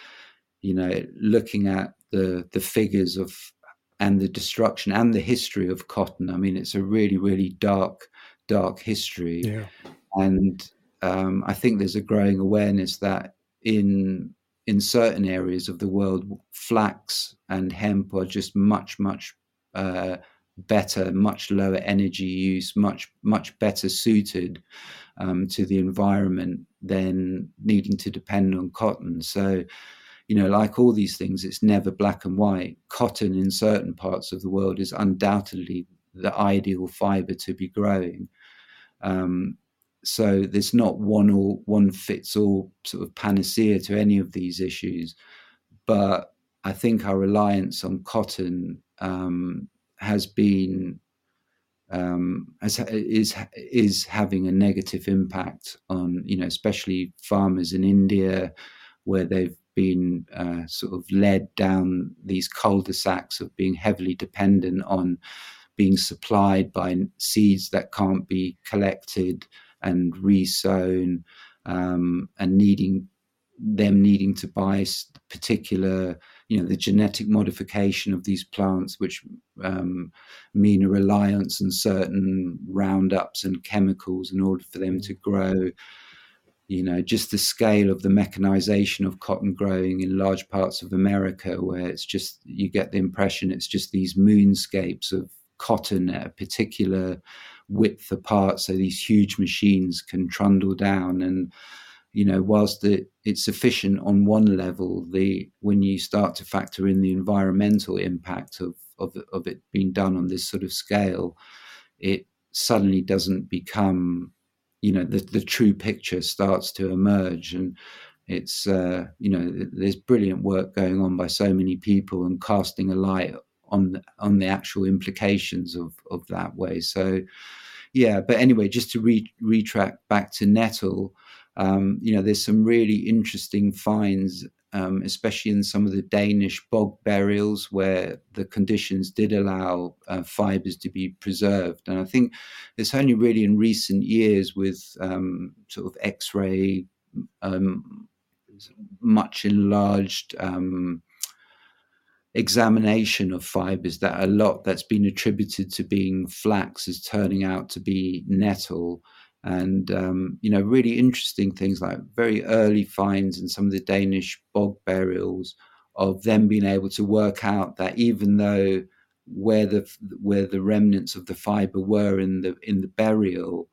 you know, looking at the, the figures of and the destruction and the history of cotton, I mean, it's a really, really dark dark history. Yeah. And um, I think there's a growing awareness that in in certain areas of the world, flax and hemp are just much much uh, better, much lower energy use, much much better suited um, to the environment than needing to depend on cotton. So, you know, like all these things, it's never black and white. Cotton in certain parts of the world is undoubtedly the ideal fiber to be growing. Um, so there's not one or one fits all sort of panacea to any of these issues, but I think our reliance on cotton um, has been um, has, is is having a negative impact on you know especially farmers in India where they've been uh, sort of led down these cul-de-sacs of being heavily dependent on being supplied by seeds that can't be collected and resown um, and needing them needing to buy particular you know the genetic modification of these plants which um, mean a reliance on certain roundups and chemicals in order for them to grow. You know just the scale of the mechanization of cotton growing in large parts of america where it's just you get the impression it's just these moonscapes of cotton at a particular width apart so these huge machines can trundle down and you know, whilst the, it's efficient on one level, the when you start to factor in the environmental impact of of, of it being done on this sort of scale, it suddenly doesn't become, you know, the, the true picture starts to emerge. And it's, uh, you know, there's brilliant work going on by so many people and casting a light on the, on the actual implications of, of that way. So, yeah, but anyway, just to re- retrack back to Nettle, um, you know, there's some really interesting finds um, especially in some of the Danish bog burials where the conditions did allow uh, fibers to be preserved. And I think it's only really in recent years with um, sort of X ray, um, much enlarged um, examination of fibers that a lot that's been attributed to being flax is turning out to be nettle. And um, you know really interesting things like very early finds in some of the Danish bog burials of them being able to work out that even though where the where the remnants of the fiber were in the in the burial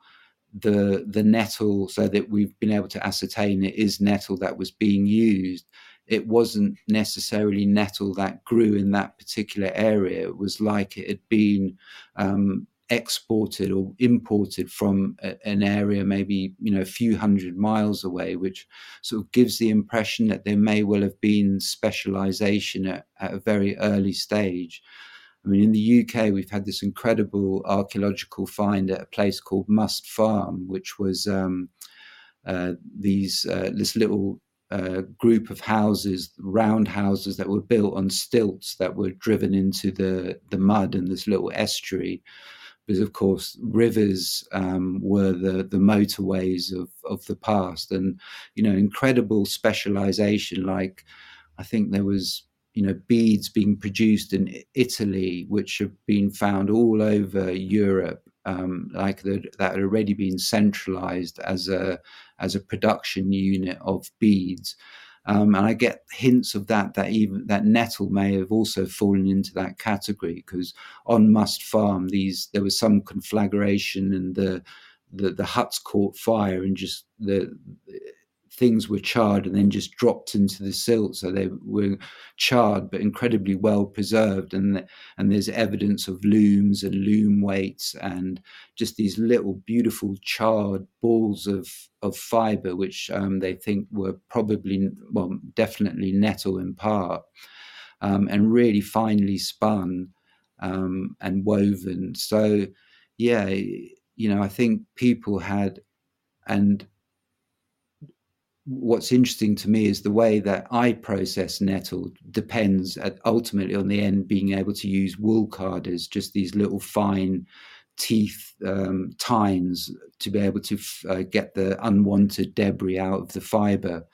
the the nettle so that we've been able to ascertain it is nettle that was being used it wasn't necessarily nettle that grew in that particular area. It was like it had been um, exported or imported from a, an area maybe you know a few hundred miles away which sort of gives the impression that there may well have been specialization at, at a very early stage. I mean, in the UK, we've had this incredible archaeological find at a place called Must Farm, which was um, uh, these uh, this little uh, group of houses, round houses that were built on stilts that were driven into the the mud in this little estuary because of course rivers um, were the the motorways of of the past, and you know incredible specialization. Like I think there was you know beads being produced in Italy, which have been found all over Europe, um, like the, that had already been centralized as a as a production unit of beads. Um, and I get hints of that that even that nettle may have also fallen into that category because on Must Farm these there was some conflagration and the the, the huts caught fire and just the things were charred and then just dropped into the silt. So they were charred but incredibly well preserved. And, and there's evidence of looms and loom weights and just these little beautiful charred balls of, of fiber, which um, they think were probably, well, definitely nettle in part, um, and really finely spun um, and woven. So, yeah, you know, I think people had, and what's interesting to me is the way that I process nettle depends at, ultimately on the end being able to use wool carders, just these little fine teeth um, tines to be able to f- uh, get the unwanted debris out of the fiber.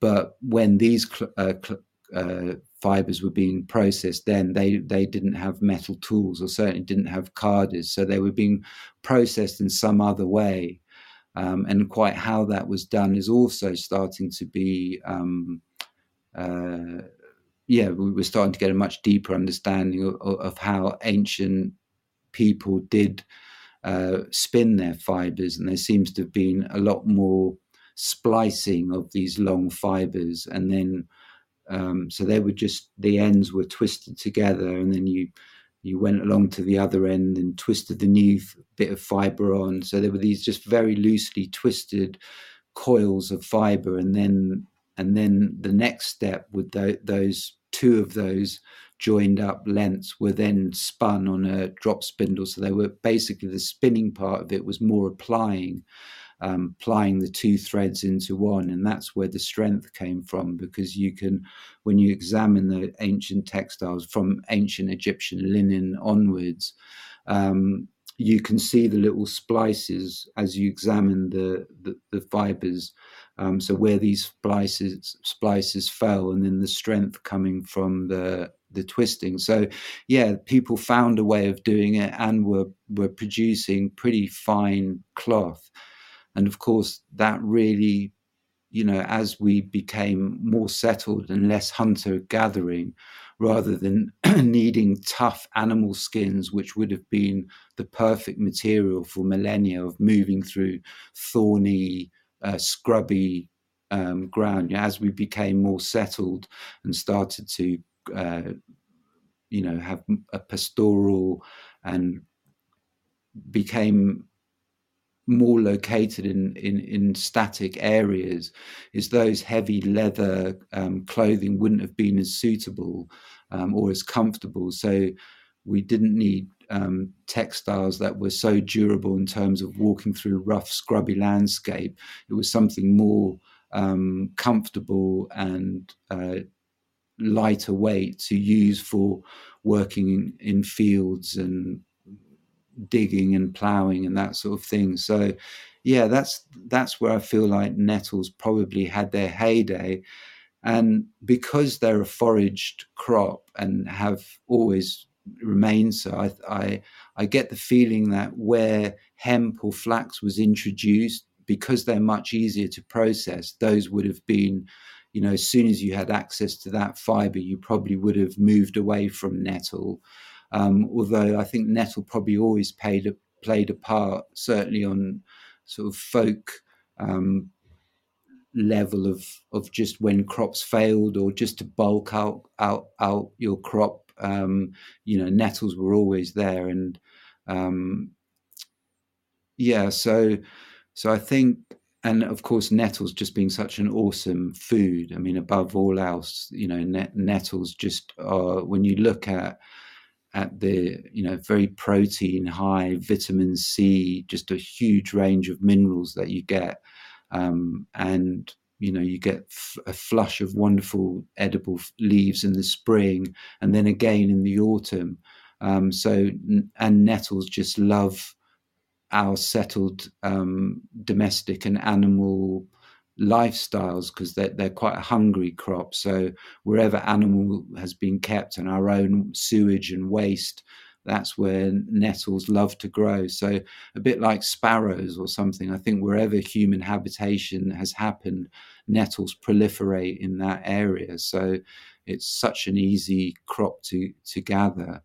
But when these cl- uh, cl- uh, fibers were being processed, then they they didn't have metal tools or certainly didn't have carders, so they were being processed in some other way um, and quite how that was done is also starting to be um, uh, yeah we were starting to get a much deeper understanding of, of how ancient people did uh, spin their fibers and there seems to have been a lot more splicing of these long fibers and then um, so they were just the ends were twisted together and then you you went along to the other end and twisted the new bit of fiber on. So there were these just very loosely twisted coils of fiber, and then and then the next step with the, those two of those joined up lengths were then spun on a drop spindle. So they were basically the spinning part of it was more applying um, plying the two threads into one. And that's where the strength came from because you can, when you examine the ancient textiles from ancient Egyptian linen onwards, um, you can see the little splices as you examine the, the, the fibers. Um, so where these splices splices fell, and then the strength coming from the the twisting. So yeah, people found a way of doing it and were were producing pretty fine cloth. And of course, that really, you know, as we became more settled and less hunter gathering, rather than [clears throat] needing tough animal skins, which would have been the perfect material for millennia of moving through thorny uh, scrubby um, ground. As we became more settled and started to, uh, you know, have a pastoral and became more located in, in, in static areas is those heavy leather um, clothing wouldn't have been as suitable um, or as comfortable. So we didn't need um, textiles that were so durable in terms of walking through rough, scrubby landscape. It was something more um, comfortable and uh, lighter weight to use for working in, in fields and digging and ploughing and that sort of thing. So, yeah, that's that's where I feel like nettles probably had their heyday, and because they're a foraged crop and have always remained so, I I, I get the feeling that where hemp or flax was introduced, because they're much easier to process, those would have been you know, as soon as you had access to that fiber, you probably would have moved away from nettle. Um, although I think nettle probably always played a, played a part, certainly on sort of folk um, level of of just when crops failed or just to bulk out out out your crop. Um, you know, nettles were always there, and um, yeah, so so I think. And of course, nettles just being such an awesome food. I mean, above all else, you know, net, nettles just are. When you look at at the you know very protein high vitamin c just a huge range of minerals that you get. Um, and you know you get f- a flush of wonderful edible leaves in the spring and then again in the autumn. Um, so and nettles just love our settled um, domestic and animal lifestyles because they're, they're quite a hungry crop. So wherever animal has been kept and our own sewage and waste, that's where nettles love to grow. So a bit like sparrows or something. I think wherever human habitation has happened, nettles proliferate in that area. So it's such an easy crop to to gather.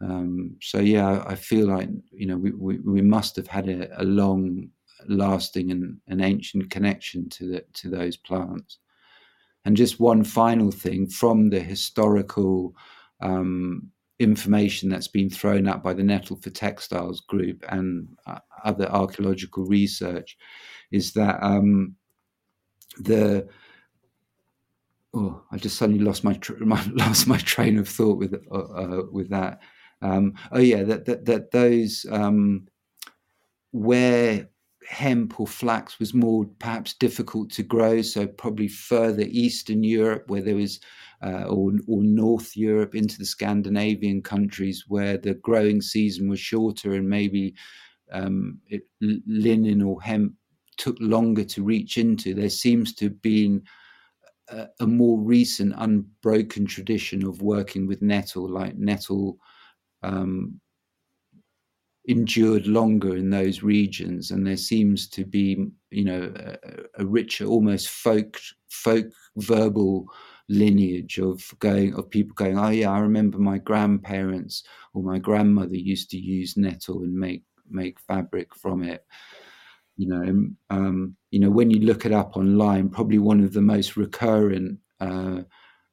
Um, so yeah, I feel like you know we we, we must have had a, a long lasting and an ancient connection to the, to those plants. And just one final thing from the historical um, information that's been thrown up by the Nettle for Textiles group and uh, other archaeological research is that um, the oh, I just suddenly lost my, tr- [laughs] my lost my train of thought with uh, uh, with that. Um, oh yeah, that that, that those um, where hemp or flax was more perhaps difficult to grow, so probably further eastern Europe, where there was, uh, or, or North Europe into the Scandinavian countries, where the growing season was shorter and maybe um, it, linen or hemp took longer to reach into. There seems to have been a, a more recent, unbroken tradition of working with nettle, like nettle. Um, endured longer in those regions, and there seems to be, you know, a, a richer, almost folk folk verbal lineage of going of people going, oh yeah, I remember my grandparents or my grandmother used to use nettle and make make fabric from it. You know, um, you know, when you look it up online, probably one of the most recurrent uh,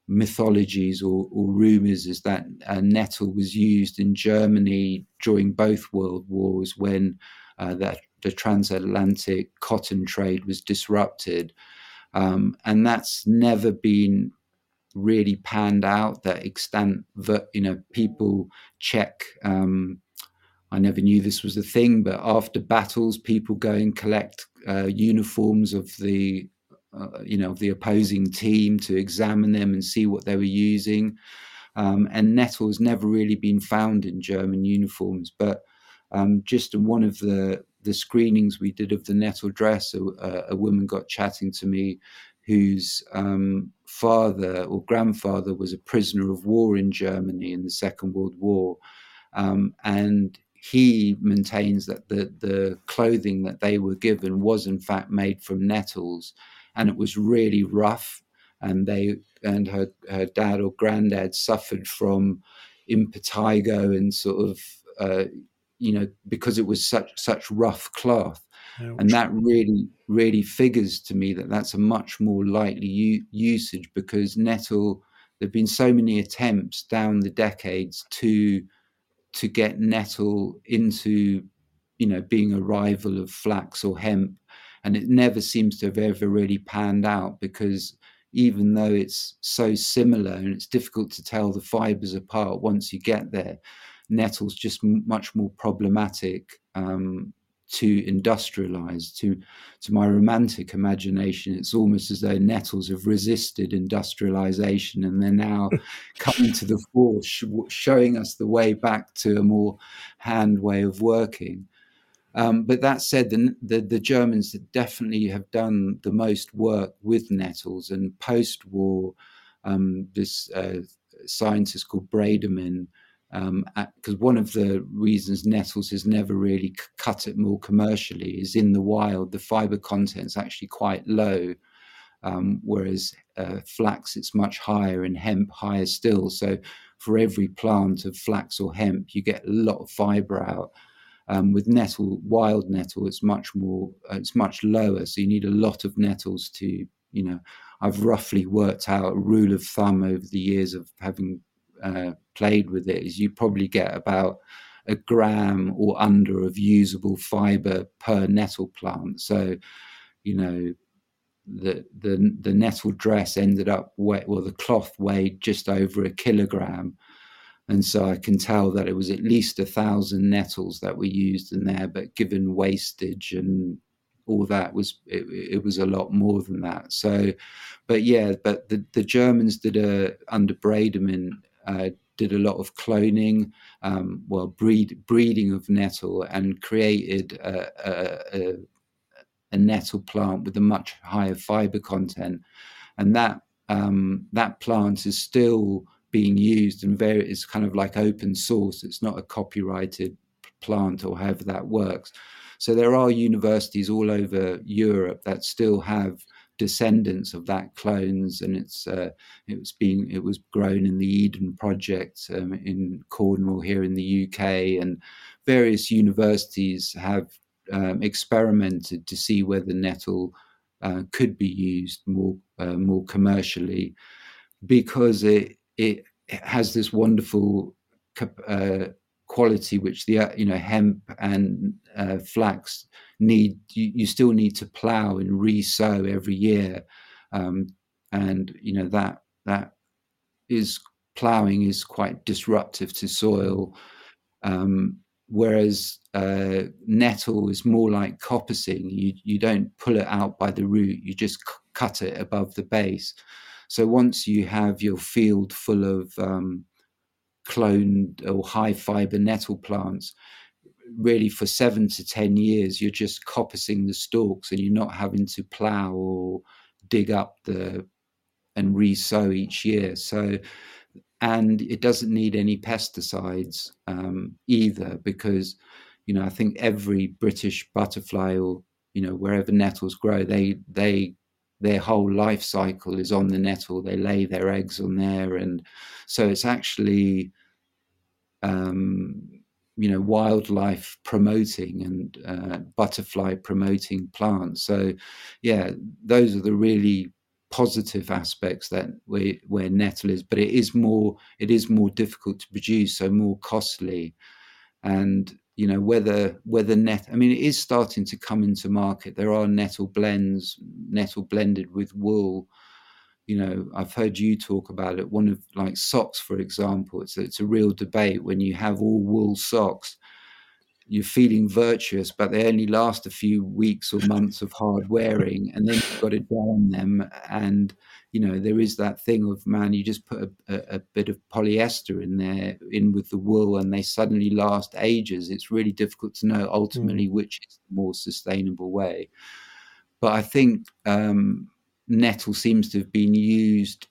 mythologies or, or rumors is that uh, nettle was used in Germany during both world wars when uh, the, the transatlantic cotton trade was disrupted. Um, and that's never been really panned out that extent that you know people check um, I never knew this was a thing, but after battles, people go and collect uh, uniforms of the uh, you know, of the opposing team to examine them and see what they were using. Um, and nettle has never really been found in German uniforms, but um, just in one of the the screenings we did of the nettle dress, a, a woman got chatting to me whose um, father or grandfather was a prisoner of war in Germany in the Second World War. Um, and he maintains that the, the clothing that they were given was in fact made from nettles and it was really rough. And they and her her dad or granddad suffered from impetigo and sort of uh, you know because it was such such rough cloth. Ouch. and that really really figures to me that that's a much more likely u- usage because nettle there've been so many attempts down the decades to to get nettle into you know being a rival of flax or hemp and it never seems to have ever really panned out because even though it's so similar and it's difficult to tell the fibers apart once you get there nettle's just much more problematic um, to industrialize. To to my romantic imagination it's almost as though nettles have resisted industrialization and they're now [laughs] coming to the fore sh- showing us the way back to a more hand way of working um, but that said, the, the, the, Germans definitely have done the most work with nettles. And post war, um, this uh, scientist called Bredemann because um, one of the reasons nettles has never really c- cut it more commercially is in the wild the fiber content is actually quite low um, whereas uh, flax it's much higher and hemp higher still so for every plant of flax or hemp you get a lot of fiber out um, with nettle wild nettle it's much more uh, it's much lower so you need a lot of nettles to you know i've roughly worked out a rule of thumb over the years of having uh, played with it is you probably get about a gram or under of usable fiber per nettle plant. So, you know, the the the nettle dress ended up wet. Well, the cloth weighed just over a kilogram, and so I can tell that it was at least a thousand nettles that were used in there. But given wastage and all that was it, it was a lot more than that. So, but yeah, but the the Germans did a under Bredemann uh, did a lot of cloning, um, well, breed, breeding of nettle, and created a, a, a, nettle plant with a much higher fiber content, and that um, that plant is still being used and very it's kind of like open source. It's not a copyrighted plant or however that works. So there are universities all over Europe that still have descendants of that clones, and it's uh, it was being it was grown in the Eden Project um, in Cornwall here in the UK, and various universities have um, experimented to see whether nettle uh, could be used more uh, more commercially because it it has this wonderful uh, quality which the uh, you know hemp and uh, flax need you, you, still need to plow and re-sow every year. Um, and you know that that is plowing is quite disruptive to soil. Um, whereas uh, nettle is more like coppicing. You you don't pull it out by the root. You just c- cut it above the base so once you have your field full of um, cloned or high fiber nettle plants really for seven to ten years you're just coppicing the stalks and you're not having to plow or dig up the and re-sow each year. So and it doesn't need any pesticides um, either because you know i think every british butterfly or you know wherever nettles grow they they their whole life cycle is on the nettle. They lay their eggs on there, and so it's actually, um, you know, wildlife promoting and uh, butterfly promoting plants. So, yeah, those are the really positive aspects that where, where nettle is, but it is more it is more difficult to produce, so more costly, and you know whether whether net i mean it is starting to come into market. There are nettle blends nettle blended with wool. You know i've heard you talk about it. One of like socks for example it's it's a real debate when you have all wool socks you're feeling virtuous, but they only last a few weeks or months of hard wearing, and then you've got to darn them. And you know there is that thing of man, you just put a, a, a, bit of polyester in there, in with the wool, and they suddenly last ages. It's really difficult to know ultimately mm. which is the more sustainable way. But I think um, nettle seems to have been used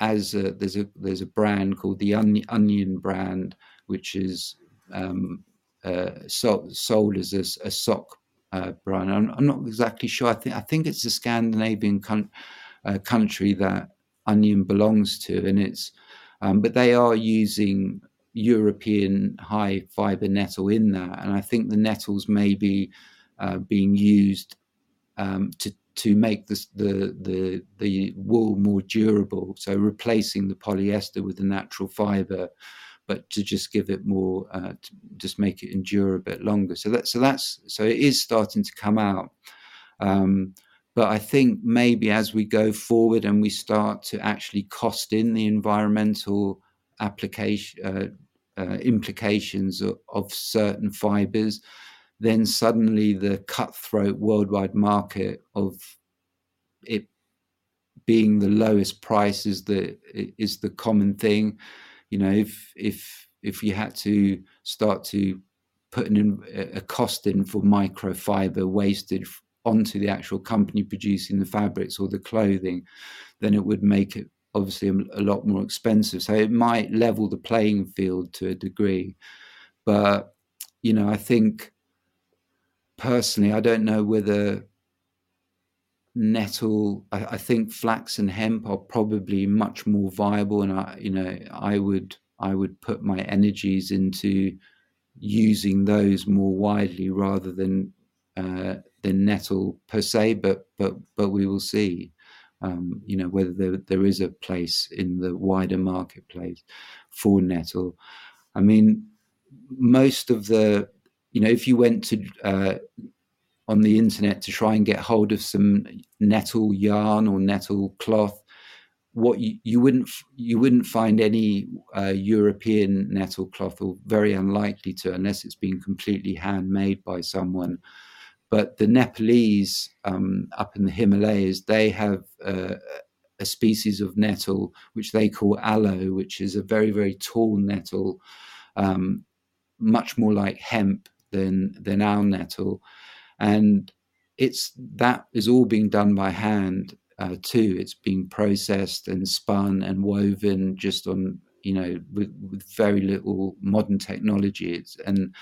as a, there's a there's a brand called the Onion, Onion brand, which is um, uh, sold, sold as a, a sock uh, brand. I'm, I'm, not exactly sure. I think I think it's a Scandinavian con- uh, country that Onion belongs to, and it's um, but they are using European high fiber nettle in that, and I think the nettles maybe uh, being used um, to to make this, the the the wool more durable. So replacing the polyester with the natural fiber, but to just give it more, uh, just make it endure a bit longer. So that so that's so it is starting to come out. Um, but I think maybe as we go forward and we start to actually cost in the environmental application uh, uh, implications of, of certain fibers, then suddenly the cutthroat worldwide market of it being the lowest price is the is the common thing. You know, if if if you had to start to put an, a cost in for microfiber wasted onto the actual company producing the fabrics or the clothing, then it would make it obviously a, a lot more expensive. So it might level the playing field to a degree, but you know, I think personally, I don't know whether nettle. I, I, think flax and hemp are probably much more viable, and I, you know, I would I would put my energies into using those more widely rather than uh, than nettle per se. But but but we will see. Um, you know whether there, there is a place in the wider marketplace for nettle. I mean, most of the you know, if you went to uh, on the internet to try and get hold of some nettle yarn or nettle cloth, what you, you wouldn't you wouldn't find any uh, European nettle cloth, or very unlikely to, unless it's been completely handmade by someone. But the Nepalese um, up in the Himalayas, they have uh, a species of nettle which they call allo, which is a very very tall nettle, um, much more like hemp than than our nettle, and it's that is all being done by hand uh, too. It's being processed and spun and woven just on you know with, with very little modern technology. It's and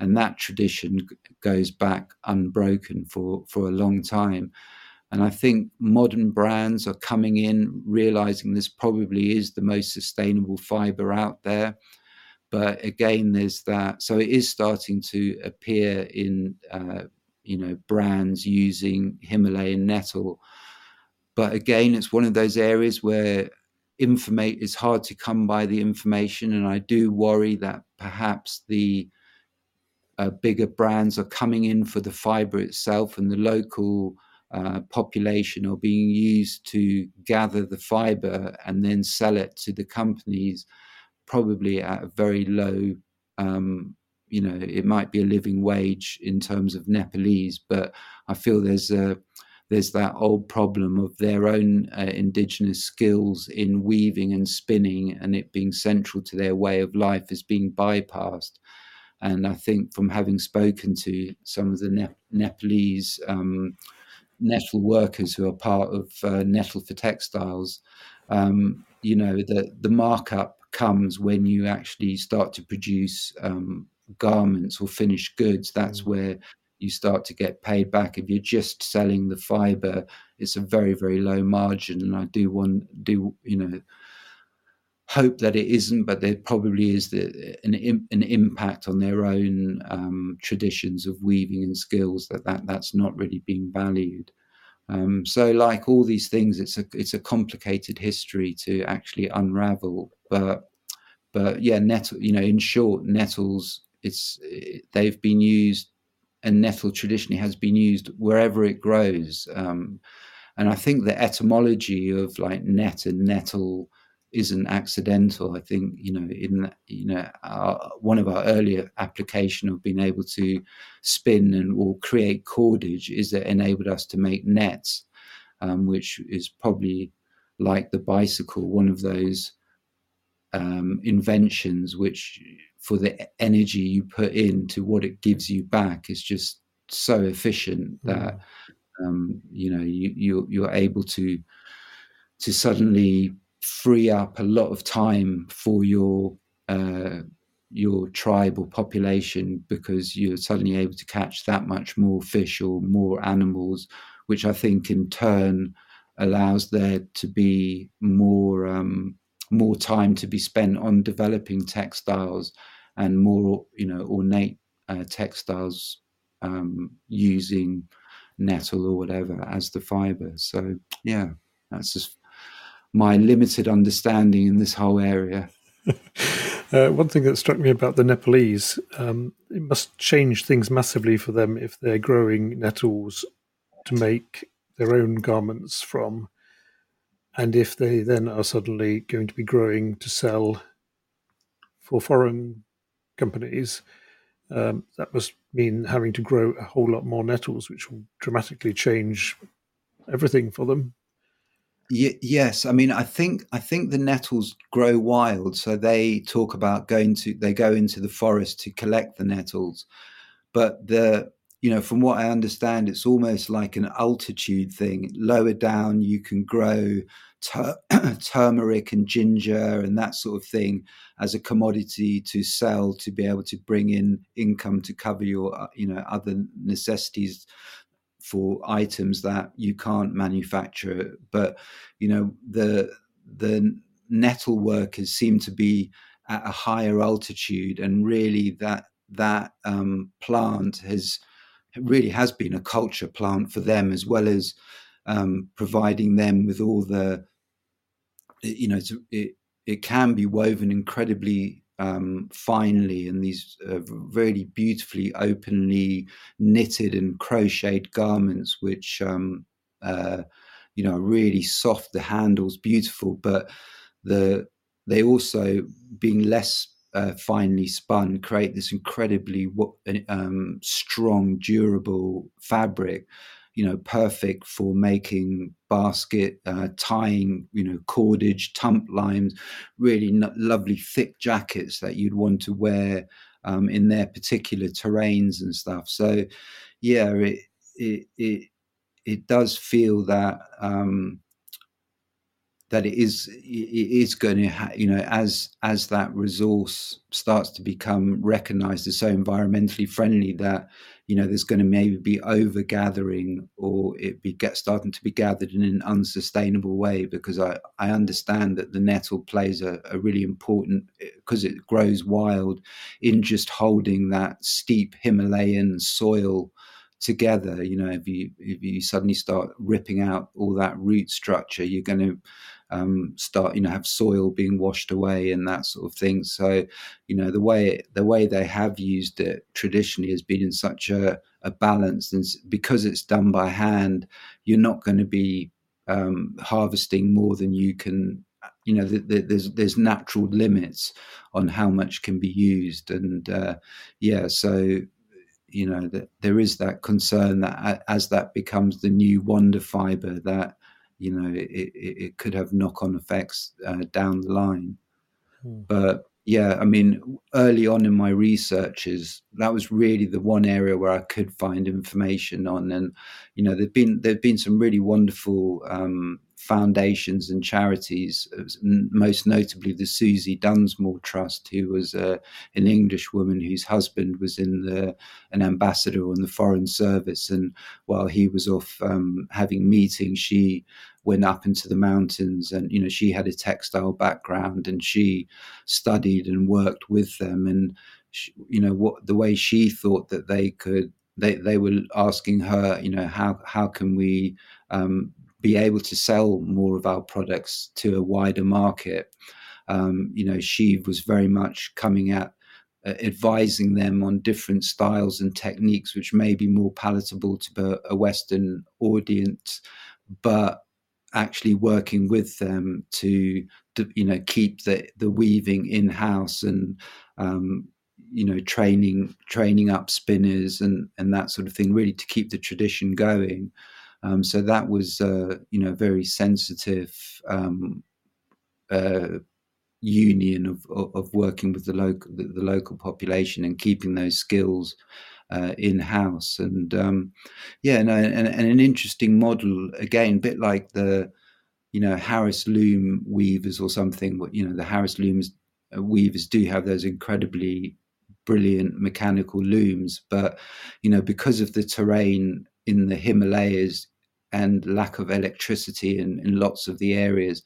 and that tradition goes back unbroken for for a long time. And I think modern brands are coming in, realizing this probably is the most sustainable fiber out there. But again, there's that. So it is starting to appear in, uh, you know, brands using Himalayan nettle. But again, it's one of those areas where information is hard to come by the information, and I do worry that perhaps the uh, bigger brands are coming in for the fiber itself, and the local uh, population are being used to gather the fiber and then sell it to the companies probably at a very low um, you know it might be a living wage in terms of nepalese but i feel there's a there's that old problem of their own uh, indigenous skills in weaving and spinning and it being central to their way of life is being bypassed. And i think from having spoken to some of the ne- nepalese um, nettle workers who are part of uh, nettle for textiles um, you know the the markup comes when you actually start to produce um, garments or finished goods. That's mm. where you start to get paid back. If you're just selling the fiber, it's a very very low margin, and I do want do you know hope that it isn't, but there probably is the, an an impact on their own um, traditions of weaving and skills that, that that's not really being valued. Um, so, like all these things, it's a it's a complicated history to actually unravel. But but yeah, nettle. You know, in short, nettles. It's they've been used, and nettle traditionally has been used wherever it grows. Um, and I think the etymology of like net and nettle isn't accidental. I think you know in you know our, one of our earlier application of being able to spin and or create cordage is that enabled us to make nets, um, which is probably like the bicycle, one of those um, inventions which for the energy you put into what it gives you back is just so efficient that mm. um, you know you, you you're able to to suddenly free up a lot of time for your uh, your tribe or population because you're suddenly able to catch that much more fish or more animals, which I think in turn allows there to be more um, more time to be spent on developing textiles and more you know ornate uh, textiles um, using nettle or whatever as the fiber. So yeah, that's just my limited understanding in this whole area. [laughs] uh, one thing that struck me about the Nepalese, um, it must change things massively for them if they're growing nettles to make their own garments from, and if they then are suddenly going to be growing to sell for foreign companies. Um, that must mean having to grow a whole lot more nettles, which will dramatically change everything for them. Y- yes, I mean, I think I think the nettles grow wild, so they talk about going to they go into the forest to collect the nettles, but the you know from what I understand, it's almost like an altitude thing. Lower down, you can grow tur- [clears throat] turmeric and ginger and that sort of thing as a commodity to sell to be able to bring in income to cover your uh, you know other necessities for items that you can't manufacture. But you know the the nettle workers seem to be at a higher altitude, and really that that um, plant has really has been a culture plant for them as well as um, providing them with all the you know it it can be woven incredibly um, finely in these uh, really beautifully openly knitted and crocheted garments, which um, uh, you know really soft. The handles beautiful, but the they also being less uh, finely spun create this incredibly um, strong, durable fabric you know, perfect for making basket, uh, tying, you know, cordage, tump lines, really lovely thick jackets that you'd want to wear um, in their particular terrains and stuff. So, yeah, it it it, it does feel that um, that it is it is going to ha- you know as as that resource starts to become recognized as so environmentally friendly that you know there's going to maybe be over gathering or it be get starting to be gathered in an unsustainable way because i i understand that the nettle plays a, a really important eh, because it grows wild in just holding that steep himalayan soil together. You know if you if you suddenly start ripping out all that root structure you're going to um, start you know have soil being washed away and that sort of thing. So you know the way the way they have used it traditionally has been in such a, a balance and because it's done by hand you're not going to be um, harvesting more than you can you know the, the, there's there's natural limits on how much can be used. And uh, yeah so you know that there is that concern that as that becomes the new wonder fiber that you know it, it, it could have knock-on effects uh, down the line hmm. but yeah i mean early on in my researches that was really the one area where i could find information on and you know there've been there've been some really wonderful um, foundations and charities, most notably the Susie Dunsmore Trust, who was uh, an English woman whose husband was in the, an ambassador on the Foreign Service. And while he was off um, having meetings, she went up into the mountains and, you know, she had a textile background and she studied and worked with them. And, she, you know, what the way she thought that they could they they were asking her, you know, how how can we um, be able to sell more of our products to a wider market. Um, you know, she was very much coming at uh, advising them on different styles and techniques which may be more palatable to a Western audience, but actually working with them to, to you know keep the the weaving in house and um, you know training training up spinners and and that sort of thing really to keep the tradition going um, so that was, uh, you know, very sensitive um, uh, union of, of working with the local the, the, local population and keeping those skills uh, in house. And um, yeah, and, and, an interesting model again, a bit like the you know Harris loom weavers or something. You know, the Harris looms uh, weavers do have those incredibly brilliant mechanical looms, but you know because of the terrain in the Himalayas and lack of electricity in, in lots of the areas,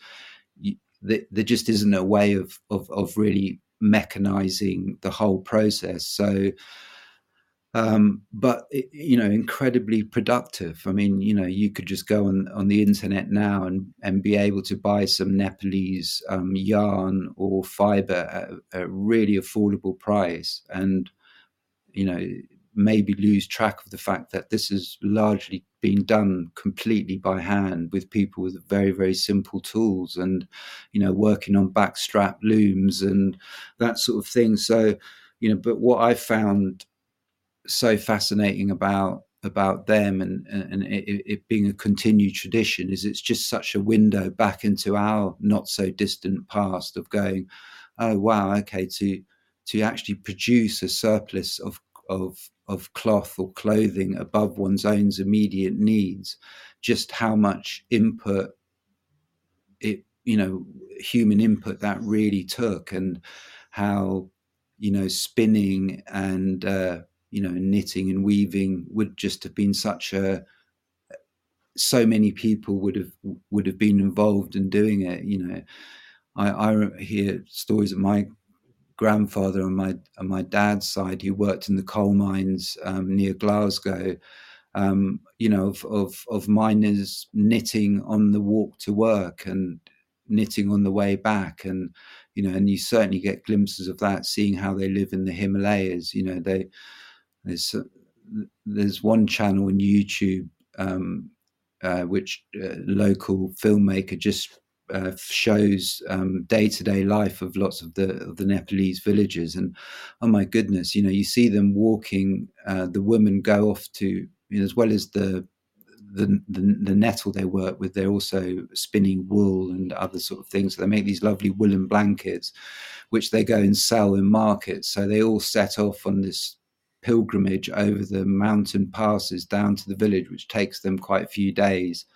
you, there, just isn't a way of, of, of really mechanizing the whole process. So, um, but you know, incredibly productive. I mean, you know, you could just go on on the internet now and and be able to buy some Nepalese um, yarn or fiber at a really affordable price, and you know, maybe lose track of the fact that this has largely been done completely by hand with people with very very simple tools and you know working on backstrap looms and that sort of thing. So you know but what i found so fascinating about about them and and it, it, being a continued tradition is it's just such a window back into our not so distant past of going oh wow okay to to actually produce a surplus of of of cloth or clothing above one's own immediate needs just how much input it you know human input that really took and how you know spinning and uh, you know, knitting and weaving would just have been such a so many people would have would have been involved in doing it. You know, I, I hear stories of my grandfather on my on my dad's side who worked in the coal mines um, near Glasgow. Um, you know, of, of of miners knitting on the walk to work and knitting on the way back, and you know, and you certainly get glimpses of that, seeing how they live in the Himalayas. You know, they there's uh, there's one channel on YouTube um, uh, which uh, local filmmaker just uh, shows day to day life of lots of the of the Nepalese villages, and oh my goodness, you know, you see them walking. Uh, the women go off to you know, as well as the the, the, the nettle they work with, they're also spinning wool and other sort of things. So they make these lovely woolen blankets, which they go and sell in markets. So they all set off on this pilgrimage over the mountain passes down to the village, which takes them quite a few days,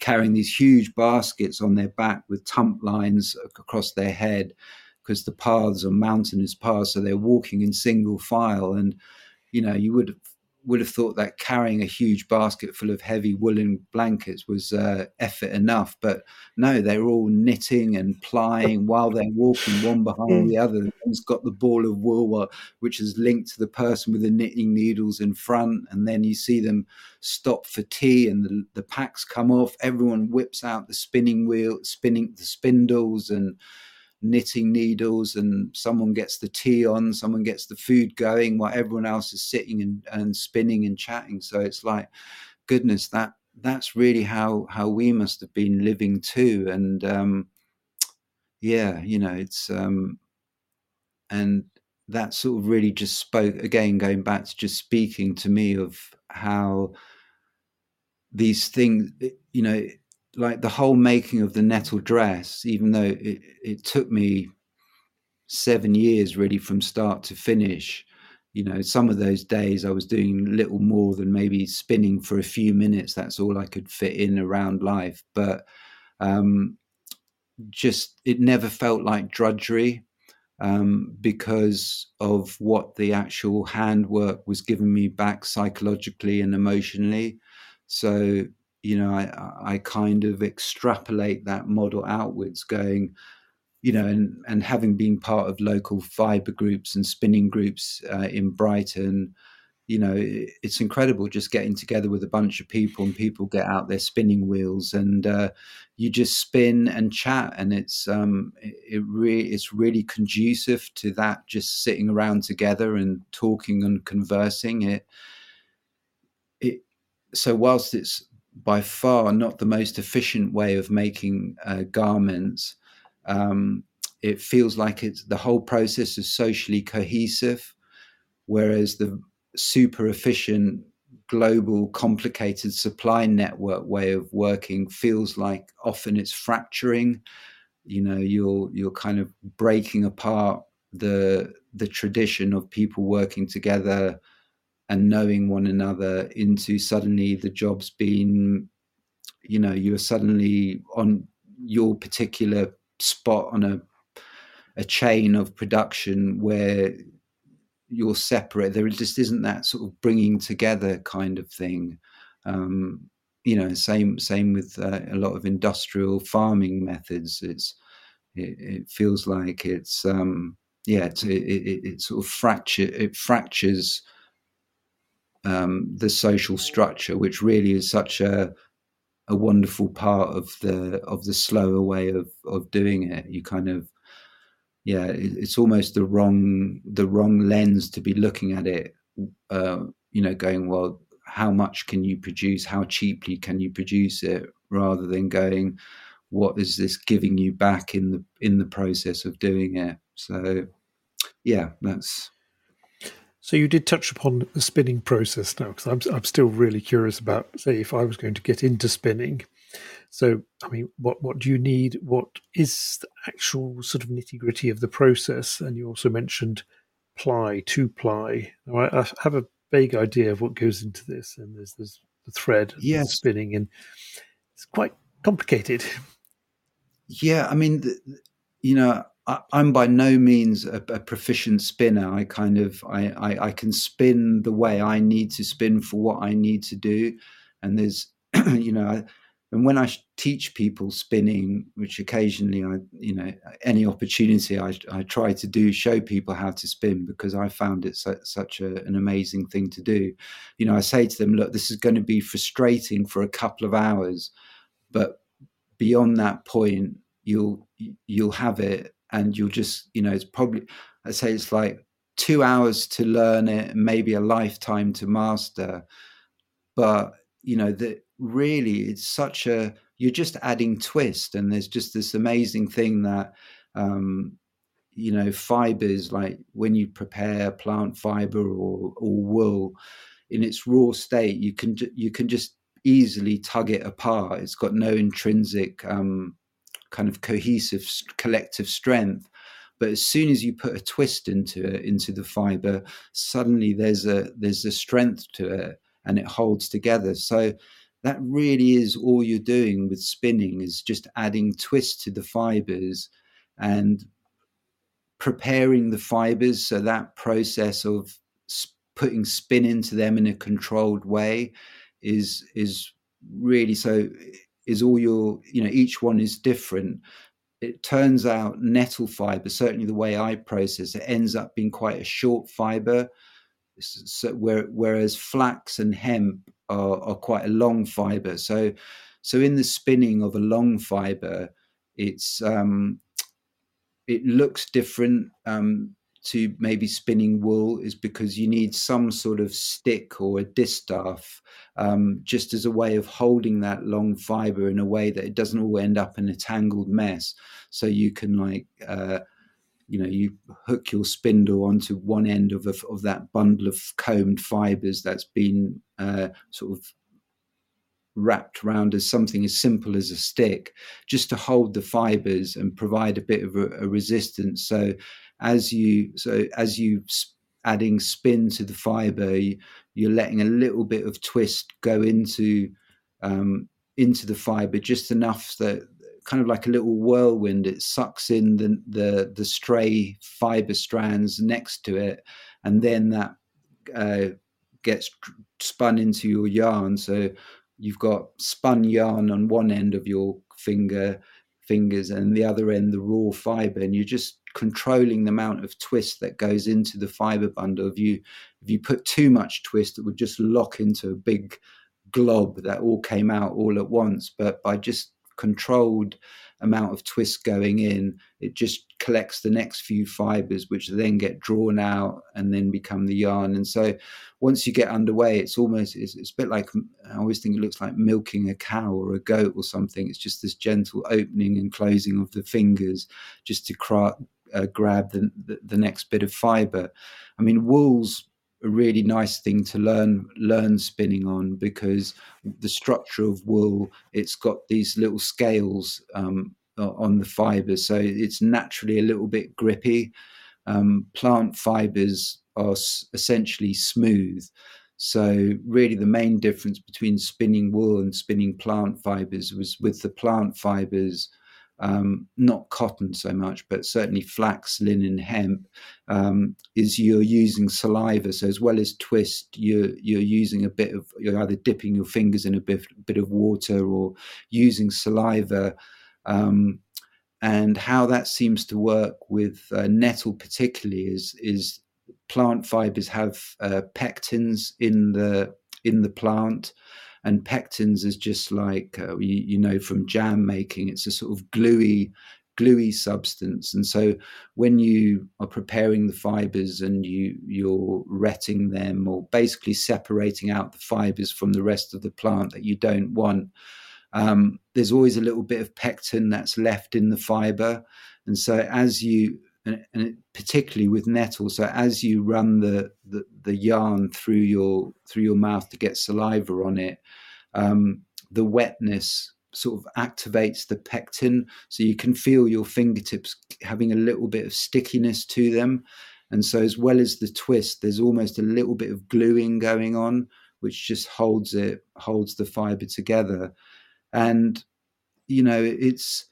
carrying these huge baskets on their back with tump lines across their head because the paths are mountainous paths. So they're walking in single file. And, you know, you would would have thought that carrying a huge basket full of heavy woolen blankets was uh, effort enough, but no, they're all knitting and plying while they're walking one behind the other. One's got the ball of wool, which is linked to the person with the knitting needles in front, and then you see them stop for tea, and the, the packs come off. Everyone whips out the spinning wheel, spinning the spindles, and knitting needles and someone gets the tea on, someone gets the food going while everyone else is sitting and, and spinning and chatting. So it's like, goodness, that that's really how how we must have been living too. And um, yeah, you know, it's um, and that sort of really just spoke again, going back to just speaking to me of how these things, you know, like the whole making of the nettle dress, even though it, it took me seven years really from start to finish, you know, some of those days I was doing little more than maybe spinning for a few minutes. That's all I could fit in around life. But um, just it never felt like drudgery um, because of what the actual handwork was giving me back psychologically and emotionally. So you know, I, I kind of extrapolate that model outwards, going, you know, and and having been part of local fiber groups and spinning groups uh, in Brighton, you know, it, it's incredible just getting together with a bunch of people and people get out their spinning wheels and uh, you just spin and chat, and it's um, it, it really it's really conducive to that, just sitting around together and talking and conversing. It it so whilst it's by far not the most efficient way of making uh, garments. Um, it feels like it's the whole process is socially cohesive, whereas the super efficient global complicated supply network way of working feels like often it's fracturing you know you're you're kind of breaking apart the the tradition of people working together and knowing one another into suddenly the job's been you know you're suddenly on your particular spot on a a chain of production where you're separate. There just isn't that sort of bringing together kind of thing. Um, you know same same with uh, a lot of industrial farming methods. It's it, it feels like it's um, yeah it, it, it, sort of fracture it fractures um, the social structure, which really is such a a wonderful part of the of the slower way of of doing it. You kind of yeah, it, it's almost the wrong the wrong lens to be looking at it. Uh, you know, going well, how much can you produce? How cheaply can you produce it? Rather than going, what is this giving you back in the in the process of doing it? So, yeah, that's so you did touch upon the spinning process now, because I'm I'm still really curious about, say, if I was going to get into spinning. So, I mean, what what do you need? What is the actual sort of nitty gritty of the process? And you also mentioned ply, two ply. Now, I, I, have a vague idea of what goes into this, and there's there's the thread, yes. spinning, and it's quite complicated. Yeah, I mean, the, you know, I, am by no means a, a, proficient spinner. I kind of I, I, I can spin the way I need to spin for what I need to do, and there's [clears throat] you know, and when I teach people spinning, which occasionally I you know any opportunity I I try to do show people how to spin because I found it su- such a, an amazing thing to do. You know, I say to them, look, this is going to be frustrating for a couple of hours, but beyond that point, you'll you'll have it and you'll just you know it's probably i say it's like two hours to learn it maybe a lifetime to master. But you know that really it's such a you're just adding twist and there's just this amazing thing that um you know fibers like when you prepare plant fiber or or wool in its raw state you can you can just easily tug it apart. It's got no intrinsic um kind of cohesive collective strength. But as soon as you put a twist into it into the fiber suddenly there's a there's a strength to it and it holds together. So that really is all you're doing with spinning is just adding twist to the fibers and preparing the fibers. So that process of putting spin into them in a controlled way is is really so is all your you know each one is different. It turns out nettle fiber certainly the way i process it ends up being quite a short fiber. So where, whereas flax and hemp are, are quite a long fiber. So so in the spinning of a long fiber it's um it looks different. Um to maybe spinning wool is because you need some sort of stick or a distaff um, just as a way of holding that long fiber in a way that it doesn't all end up in a tangled mess. So you can like, uh, you know, you hook your spindle onto one end of a, of that bundle of combed fibers that's been uh, sort of wrapped around as something as simple as a stick, just to hold the fibers and provide a bit of a, a resistance. So as you so as you adding spin to the fiber, you're letting a little bit of twist go into um, into the fiber, just enough that kind of like a little whirlwind. It sucks in the the, the stray fiber strands next to it, and then that uh, gets spun into your yarn. So you've got spun yarn on one end of your finger fingers and the other end the raw fiber and you're just controlling the amount of twist that goes into the fiber bundle if you if you put too much twist it would just lock into a big glob that all came out all at once but by just controlled amount of twist going in, it just collects the next few fibers, which then get drawn out and then become the yarn. And so once you get underway, it's almost, it's, it's, a bit like, I always think it looks like milking a cow or a goat or something. It's just this gentle opening and closing of the fingers just to cra- uh, grab the, the, the next bit of fiber. I mean, wool's a really nice thing to learn learn spinning on because the structure of wool it's got these little scales um, on the fibers so it's naturally a little bit grippy. Um, plant fibers are s- essentially smooth. So really the main difference between spinning wool and spinning plant fibers was with the plant fibers um, not cotton so much, but certainly flax, linen, hemp, um, is you're using saliva. So as well as twist, you're you're using a bit of you're either dipping your fingers in a bit bit of water or using saliva. Um, and how that seems to work with uh, nettle particularly is is plant fibers have uh, pectins in the in the plant, and pectins is just like uh, you, you, know from jam making. It's a sort of gluey gluey substance, and so when you are preparing the fibers and you you're retting them or basically separating out the fibers from the rest of the plant that you don't want. Um, there's always a little bit of pectin that's left in the fiber, and so as you and, and particularly with nettle. So as you run the, the, the yarn through your through your mouth to get saliva on it, um, the wetness sort of activates the pectin, so you can feel your fingertips having a little bit of stickiness to them. And so, as well as the twist, there's almost a little bit of gluing going on, which just holds it, holds the fiber together. And you know, it's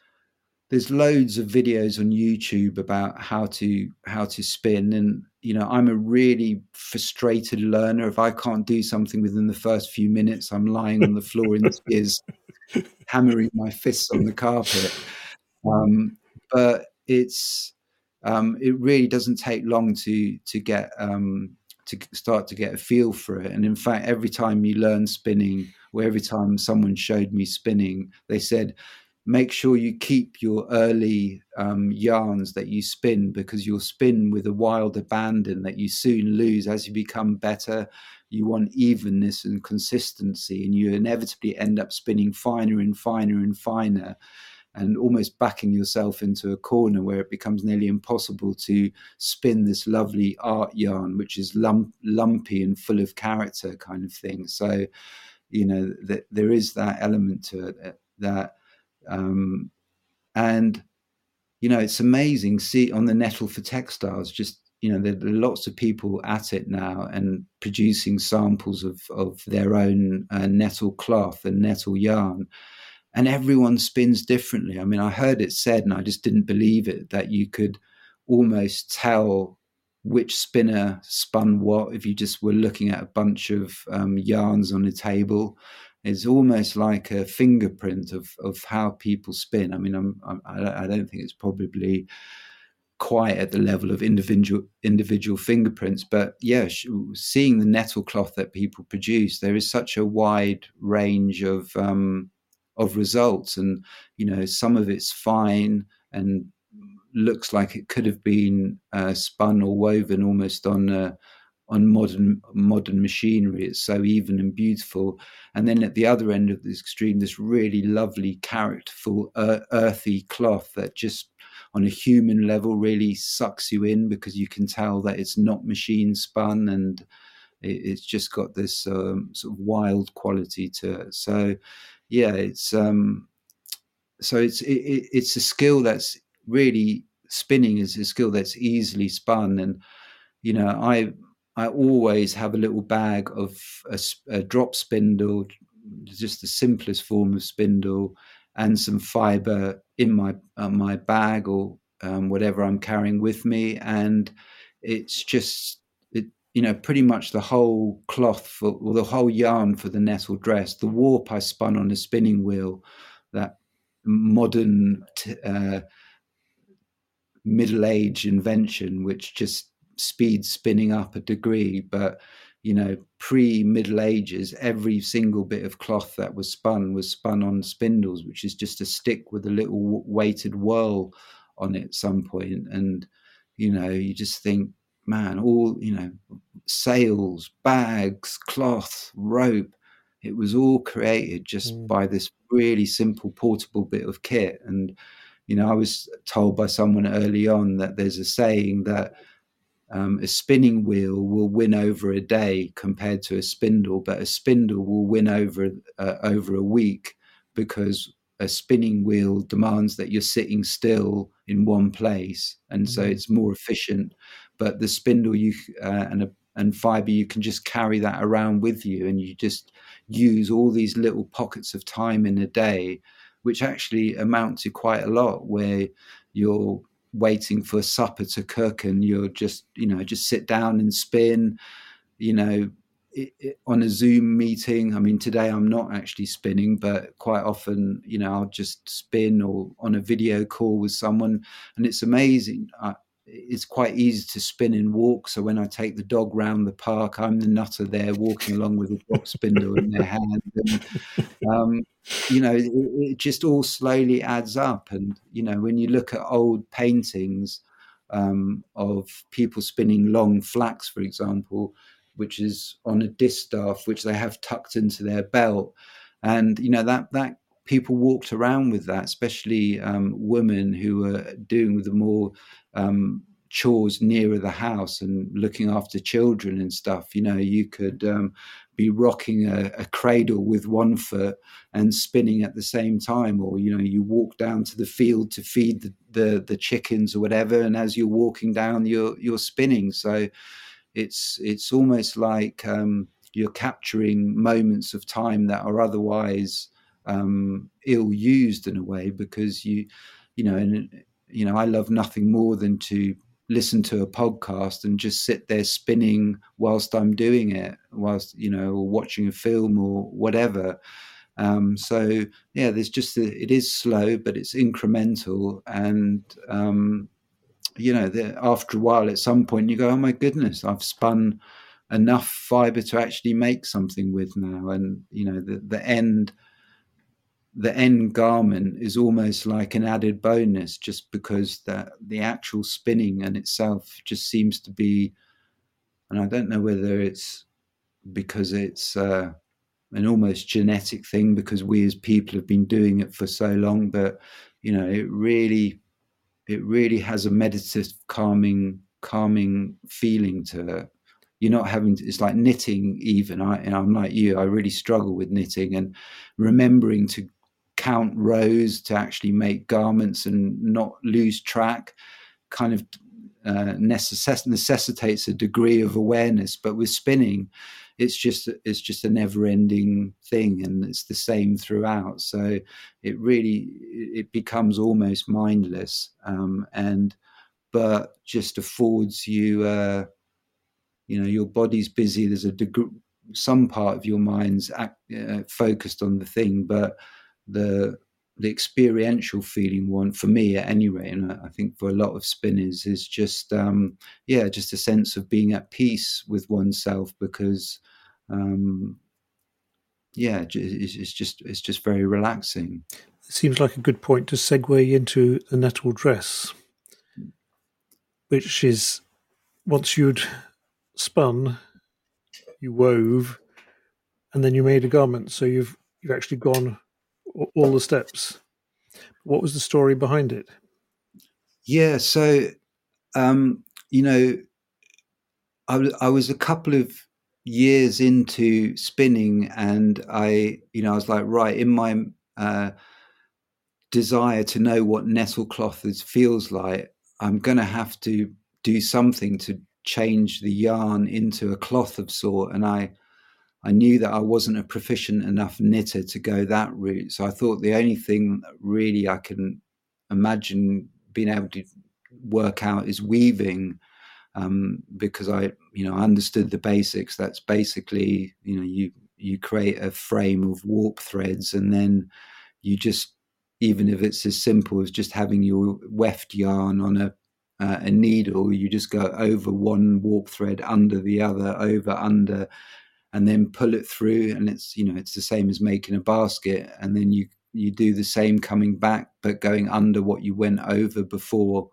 there's loads of videos on YouTube about how to how to spin. And you know I'm a really frustrated learner. If I can't do something within the first few minutes I'm lying on the floor in [laughs] tears hammering my fists on the carpet. Um, but it's um, it really doesn't take long to to get um, to start to get a feel for it. And in fact every time you learn spinning or every time someone showed me spinning they said make sure you keep your early um, yarns that you spin because you'll spin with a wild abandon that you soon lose as you become better. You want evenness and consistency, and you inevitably end up spinning finer and finer and finer. And almost backing yourself into a corner where it becomes nearly impossible to spin this lovely art yarn, which is lump, lumpy and full of character, kind of thing. So, you know, there is that element to it that um, and you know, it's amazing. See on the nettle for textiles, just you know, there, are lots of people at it now and producing samples of of their own uh, nettle cloth and nettle yarn, and everyone spins differently. I mean, I heard it said, and I just didn't believe it that you could almost tell which spinner spun what if you just were looking at a bunch of um, yarns on a table it's almost like a fingerprint of of how people spin. I mean, I'm, I'm I don't think it's probably quite at the level of individual individual fingerprints, but yeah, seeing the nettle cloth that people produce, there is such a wide range of um, of results, and you know, some of it's fine and looks like it could have been uh, spun or woven almost on a on modern modern machinery. It's so even and beautiful. And then at the other end of the extreme, this really lovely, characterful, uh, earthy cloth that just on a human level really sucks you in because you can tell that it's not machine spun and it, it's just got this um, sort of wild quality to it. So yeah, it's um, so it's it, it's a skill that's really spinning is a skill that's easily spun and you know i I always have a little bag of a, a drop spindle, just the simplest form of spindle, and some fiber in my uh, my bag or um, whatever I'm carrying with me, and it's just it, you know pretty much the whole cloth for or the whole yarn for the nettle dress. The warp I spun on a spinning wheel, that modern t- uh, middle age invention, which just speed spinning up a degree, but you know, pre Middle Ages, every single bit of cloth that was spun was spun on spindles, which is just a stick with a little weighted whirl on it at some point. And, you know, you just think, man, all, you know, sails, bags, cloth, rope, it was all created just mm. by this really simple portable bit of kit. And, you know, I was told by someone early on that there's a saying that um, a spinning wheel will win over a day compared to a spindle, but a spindle will win over uh, over a week because a spinning wheel demands that you're sitting still in one place, and so mm-hmm. it's more efficient. But the spindle you uh, and a, and fiber you can just carry that around with you, and you just use all these little pockets of time in a day, which actually amount to quite a lot, where you're waiting for supper to cook and you're just you know just sit down and spin you know it, it, on a zoom meeting. I mean today i'm not actually spinning but quite often you know i'll just spin or on a video call with someone and it's amazing it's quite easy to spin and walk. So when I take the dog round the park, I'm the nutter there walking along with a dog spindle in their hand. And, um, you know, it, it, just all slowly adds up. And, you know, when you look at old paintings um, of people spinning long flax, for example, which is on a distaff, which they have tucked into their belt. And, you know, that, that people walked around with that, especially um, women who were doing the more um, chores nearer the house and looking after children and stuff. You know, you could um, be rocking a, a, cradle with one foot and spinning at the same time, or you know, you walk down to the field to feed the, the, the chickens or whatever, and as you're walking down, you're you're spinning. So it's it's almost like um, you're capturing moments of time that are otherwise um, ill used in a way because you you know and you know I love nothing more than to listen to a podcast and just sit there spinning whilst I'm doing it whilst you know or watching a film or whatever. Um, so yeah there's just a, it is slow but it's incremental and um, you know the, after a while at some point you go oh my goodness I've spun enough fiber to actually make something with now. And you know the the end the end garment is almost like an added bonus just because that the actual spinning and itself just seems to be and i don't know whether it's because it's uh, an almost genetic thing because we as people have been doing it for so long but you know it really it really has a meditative calming calming feeling to it. You're not having to, it's like knitting even. I, i'm like you i really struggle with knitting and remembering to count rows to actually make garments and not lose track kind of uh, necess- necessitates a degree of awareness but with spinning it's just it's just a never ending thing and it's the same throughout. So it really it becomes almost mindless um, and but just affords you uh, you know your body's busy there's a degree some part of your mind's act, uh, focused on the thing but the the experiential feeling one for me at any rate and i think for a lot of spinners is just um yeah just a sense of being at peace with oneself because um yeah it's, just it's just very relaxing. It seems like a good point to segue into the nettle dress which is once you'd spun you wove and then you made a garment. So you've you've actually gone all the steps. What was the story behind it? Yeah, so um, you know, I, I was a couple of years into spinning, and I, you know, I was like, right, in my uh, desire to know what nettle cloth is, feels like, I'm going to have to do something to change the yarn into a cloth of sort, and I I knew that I wasn't a proficient enough knitter to go that route. So I thought the only thing really I can imagine being able to work out is weaving. Um, because I, you know, understood the basics. That's basically, you know, you you create a frame of warp threads, and then you just, even if it's as simple as just having your weft yarn on a uh, a needle, you just go over one warp thread, under the other, over under, and then pull it through and it's you know it's the same as making a basket and then you you do the same coming back but going under what you went over before.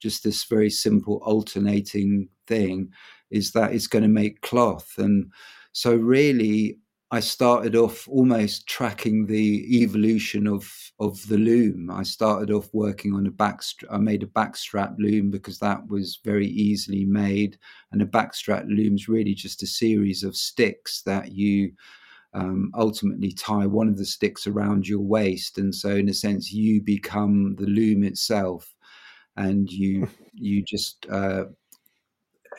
Just this very simple alternating thing is that it's going to make cloth and so really I started off almost tracking the evolution of of the loom. I started off working on a back. I made a backstrap loom because that was very easily made, and a backstrap loom is really just a series of sticks that you um, ultimately tie one of the sticks around your waist, and so in a sense you become the loom itself, and you you just uh,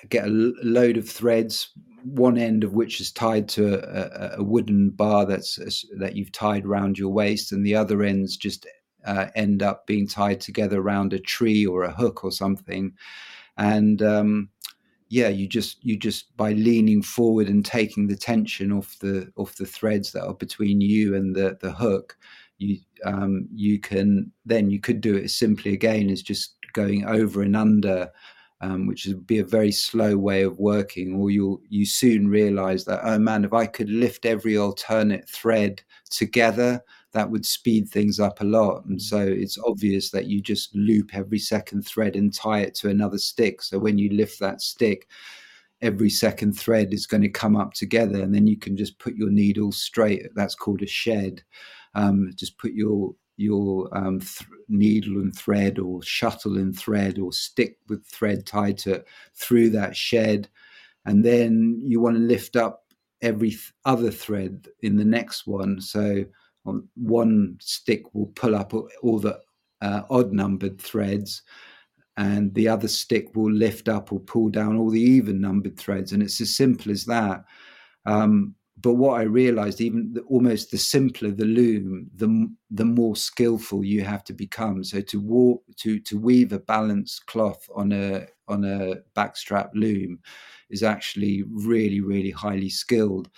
get a load of threads one end of which is tied to a, a wooden bar that's that you've tied around your waist, and the other ends just uh, end up being tied together around a tree or a hook or something. And um, yeah, you just you just by leaning forward and taking the tension off the off the threads that are between you and the the hook, you um, you can then you could do it simply again as just going over and under um, which would be a very slow way of working, or you'll you soon realize that oh man, if I could lift every alternate thread together, that would speed things up a lot. And so it's obvious that you just loop every second thread and tie it to another stick. So when you lift that stick, every second thread is going to come up together, and then you can just put your needle straight. That's called a shed. Um, just put your your um, th- needle and thread or shuttle and thread or stick with thread tied to through that shed. And then you want to lift up every th- other thread in the next one. So on one stick will pull up all the uh, odd numbered threads and the other stick will lift up or pull down all the even numbered threads. And it's as simple as that. Um, but what I realized, even the, almost the simpler the loom, the the more skillful you have to become. So to walk, to to weave a balanced cloth on a on a backstrap loom is actually really really highly skilled.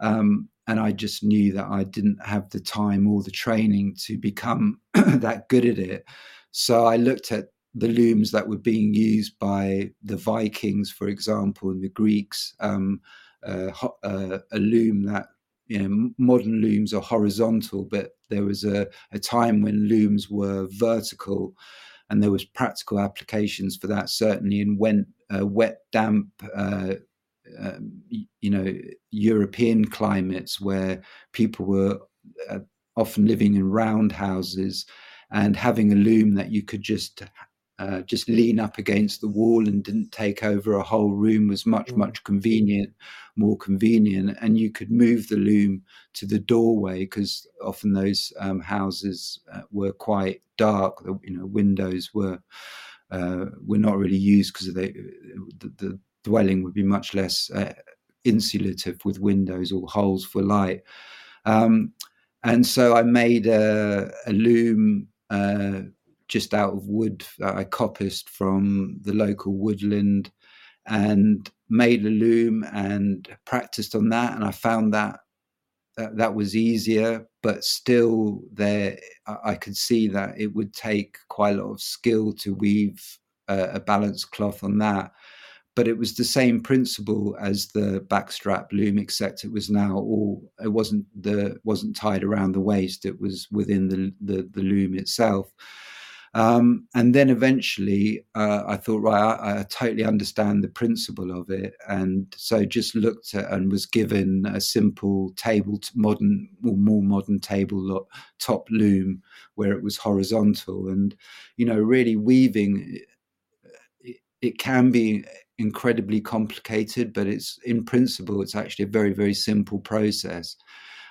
Um, and I just knew that I didn't have the time or the training to become [clears throat] that good at it. So I looked at the looms that were being used by the Vikings, for example, and the Greeks. Um, uh, uh, a loom that you know modern looms are horizontal, but there was a, a time when looms were vertical, and there was practical applications for that. Certainly in wet, uh, wet damp. Uh, um, you know, European climates where people were uh, often living in round houses and having a loom that you could just uh, just lean up against the wall and didn't take over a whole room was much mm. much convenient more convenient. And you could move the loom to the doorway because often those um, houses uh, were quite dark. The you know windows were uh, were not really used because the, the, dwelling would be much less uh, insulative with windows or holes for light. Um, and so I made a, a loom uh, just out of wood that I coppiced from the local woodland and made a loom and practiced on that. And I found that that, that was easier, but still there, I could see that it would take quite a lot of skill to weave a, a balanced cloth on that. But it was the same principle as the backstrap loom, except it was now all it wasn't the wasn't tied around the waist; it was within the the, the loom itself. Um, and then eventually uh, I thought, right, I, I, totally understand the principle of it. And so just looked at and was given a simple table, to modern or more modern table top loom where it was horizontal. And, you know, really weaving, it, it can be incredibly complicated, but it's in principle, it's actually a very, very simple process.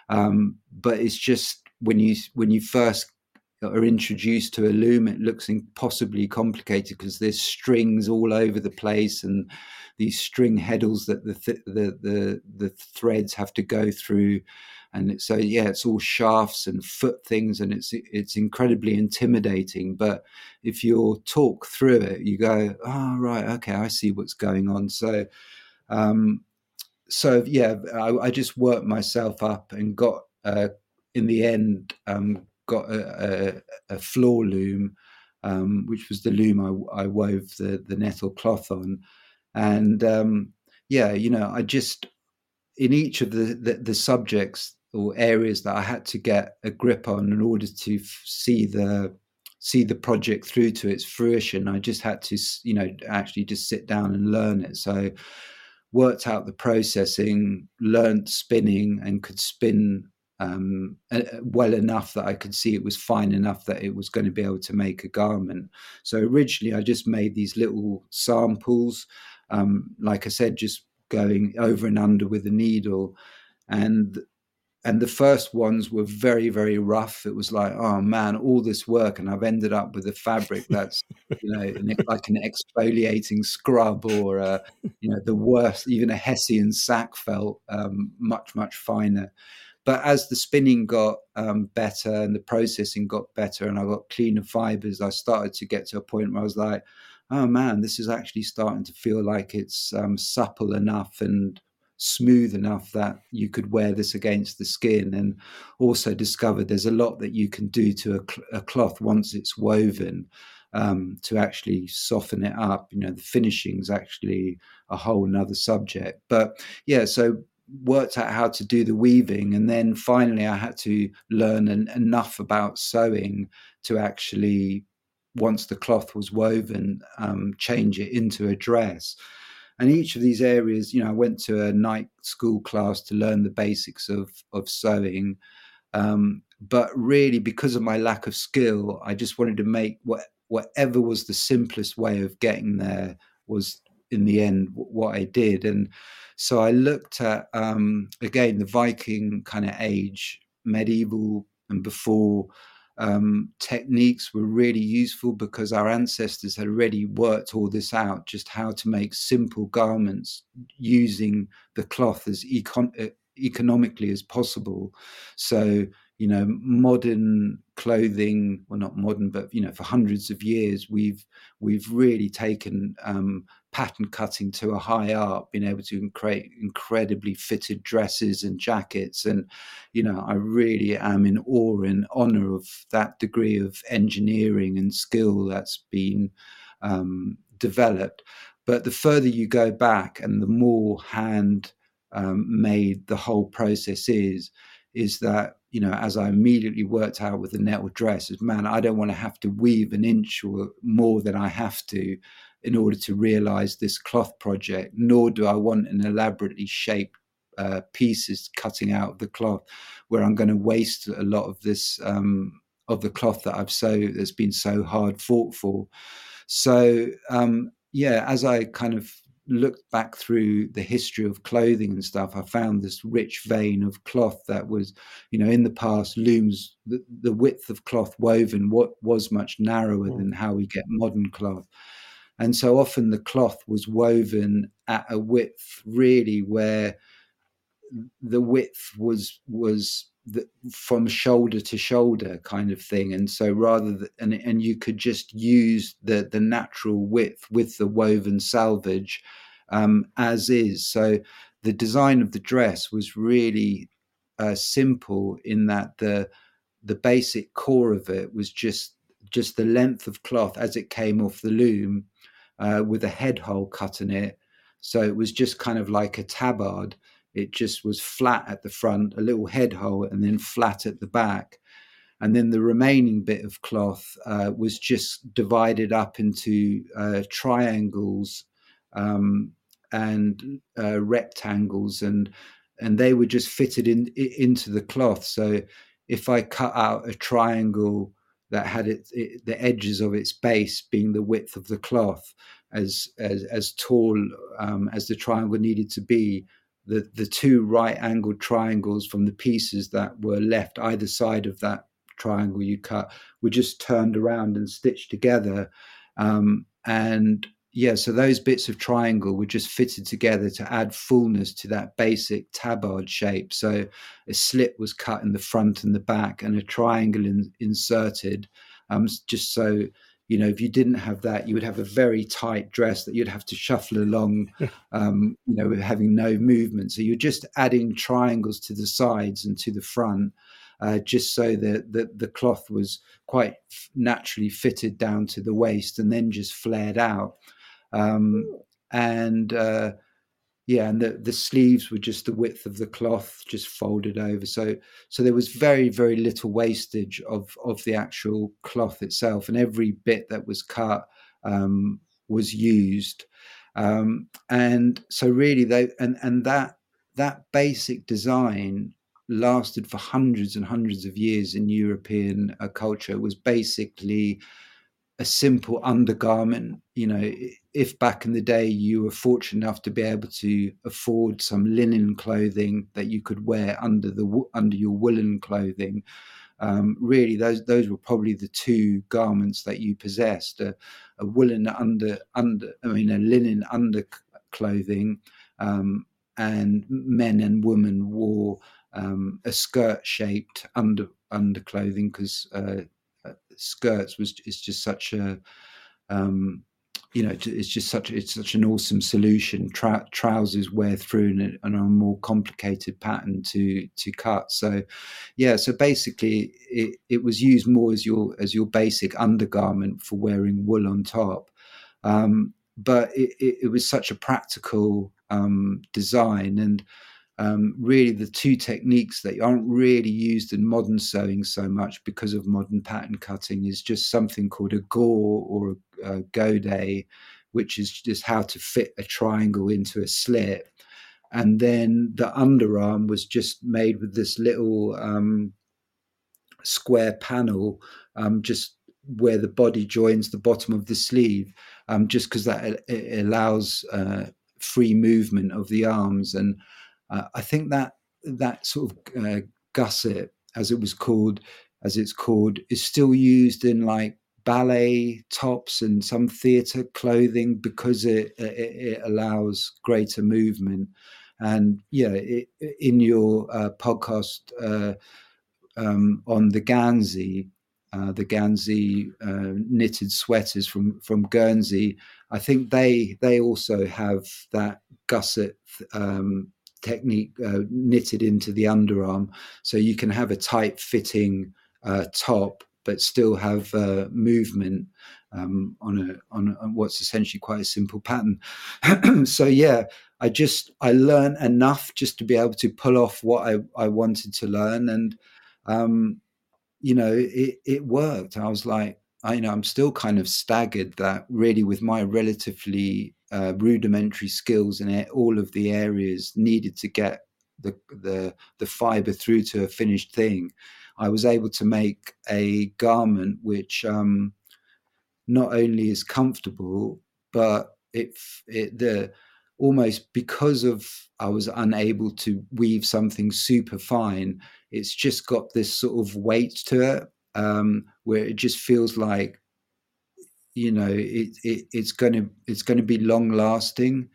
Um, but it's just when you when you first are introduced to a loom, it looks impossibly complicated because there's strings all over the place and these string heddles that the th- the, the the threads have to go through, and so yeah, it's all shafts and foot things, and it's it's incredibly intimidating. But if you talk through it, you go, oh right, okay, I see what's going on. So. Um, so yeah, I, I just worked myself up and got uh, in the end um, got a, a, a floor loom, um, which was the loom I, I, wove the, the nettle cloth on. And um, yeah, you know, I just, in each of the, the, the, subjects or areas that I had to get a grip on in order to f- see the, see the project through to its fruition, I just had to, you know, actually just sit down and learn it. So, worked out the processing, learned spinning, and could spin um, well enough that I could see it was fine enough that it was going to be able to make a garment. So originally, I just made these little samples, um, like I said, just going over and under with a needle, and and the first ones were very very rough. It was like, oh man, all this work, and I've ended up with a fabric that's you know like an exfoliating scrub or a, you know the worst, even a Hessian sack felt um, much much finer. But as the spinning got um, better and the processing got better and I got cleaner fibers, I started to get to a point where I was like, oh man, this is actually starting to feel like it's um, supple enough and smooth enough that you could wear this against the skin and also discovered there's a lot that you can do to a, cl- a cloth once it's woven um, to actually soften it up. You know, the finishing is actually a whole another subject. But yeah, so worked out how to do the weaving, and then finally I had to learn an, enough about sewing to actually, once the cloth was woven, um, change it into a dress. And each of these areas, you know, I went to a night school class to learn the basics of of sewing. Um, but really, because of my lack of skill, I just wanted to make what whatever was the simplest way of getting there was in the end what I did. And so I looked at um, again the Viking kind of age, medieval and before. Um, techniques were really useful because our ancestors had already worked all this out, just how to make simple garments using the cloth as econ- uh, economically as possible. So you know modern clothing well not modern but you know for hundreds of years we've we've really taken um, pattern cutting to a high art being able to create incredibly fitted dresses and jackets. And you know i really am in awe and honor of that degree of engineering and skill that's been um, developed. But the further you go back and the more hand um, made the whole process is is that you know, as I immediately worked out with the nettle dress, is man, I don't want to have to weave an inch or more than I have to in order to realize this cloth project, nor do I want an elaborately shaped uh, pieces cutting out of the cloth where I'm going to waste a lot of this um, of the cloth that I've so that's been so hard fought for. So um, yeah, as I kind of looked back through the history of clothing and stuff, I found this rich vein of cloth that was, you know, in the past, looms, the, the width of cloth woven what was much narrower mm. than how we get modern cloth. And so often the cloth was woven at a width really where the width was was the, from shoulder to shoulder kind of thing. And so rather and and you could just use the the natural width with the woven selvage um, as is. So the design of the dress was really uh, simple in that the the basic core of it was just just the length of cloth as it came off the loom uh, with a head hole cut in it. So it was just kind of like a tabard it just was flat at the front, a little head hole, and then flat at the back. And then the remaining bit of cloth uh, was just divided up into uh, triangles um, and uh, rectangles, and and they were just fitted in into the cloth. So if I cut out a triangle that had it, it, the edges of its base being the width of the cloth, as as, as tall um, as the triangle needed to be, the, the two right angled triangles from the pieces that were left either side of that triangle you cut were just turned around and stitched together. Um, and yeah, so those bits of triangle were just fitted together to add fullness to that basic tabard shape. So a slit was cut in the front and the back, and a triangle in, inserted, um, just so you know, if you didn't have that, you would have a very tight dress that you'd have to shuffle along, um, you know, having no movement. So you're just adding triangles to the sides and to the front, uh, just so that the, the cloth was quite naturally fitted down to the waist and then just flared out. Um, and uh, yeah, and the, the sleeves were just the width of the cloth, just folded over. So so there was very very little wastage of of the actual cloth itself, and every bit that was cut um, was used. Um, and so really, they and and that that basic design lasted for hundreds and hundreds of years in European uh, culture. It was basically a simple undergarment. You know, if back in the day you were fortunate enough to be able to afford some linen clothing that you could wear under the under your woolen clothing, um, really those those were probably the two garments that you possessed: a, a woolen under under, I mean, a linen under clothing, um, and men and women wore um, a skirt shaped under underclothing because uh, skirts was is just such a um, you know, it's just such it's such an awesome solution. Tra- trousers wear through and, and a more complicated pattern to to cut. So, yeah. So basically, it, it was used more as your as your basic undergarment for wearing wool on top. Um, but it, it, it, was such a practical um, design and um, really the two techniques that aren't really used in modern sewing so much because of modern pattern cutting is just something called a gore or a, a godet, which is just how to fit a triangle into a slit. And then the underarm was just made with this little um, square panel, um, just where the body joins the bottom of the sleeve, um, just because that it allows uh, free movement of the arms and uh, I think that that sort of uh, gusset, as it was called, as it's called, is still used in like ballet tops and some theatre clothing because it, it, it, allows greater movement. And yeah, it, in your uh, podcast uh, um, on the Gansey, uh, the Gansey uh, knitted sweaters from from Guernsey, I think they they also have that gusset um, technique uh, knitted into the underarm, so you can have a tight fitting uh, top but still have uh, movement um, on a on, a, what's essentially quite a simple pattern. [clears throat] so yeah, I just I learned enough just to be able to pull off what I, I wanted to learn, and um, you know it it worked. I was like, I you know I'm still kind of staggered that really with my relatively uh, rudimentary skills in all of the areas needed to get the, the the fiber through to a finished thing, I was able to make a garment which um, not only is comfortable, but it it the almost because of I was unable to weave something super fine. It's just got this sort of weight to it um, where it just feels like you know it, it, it's going to it's going to be long lasting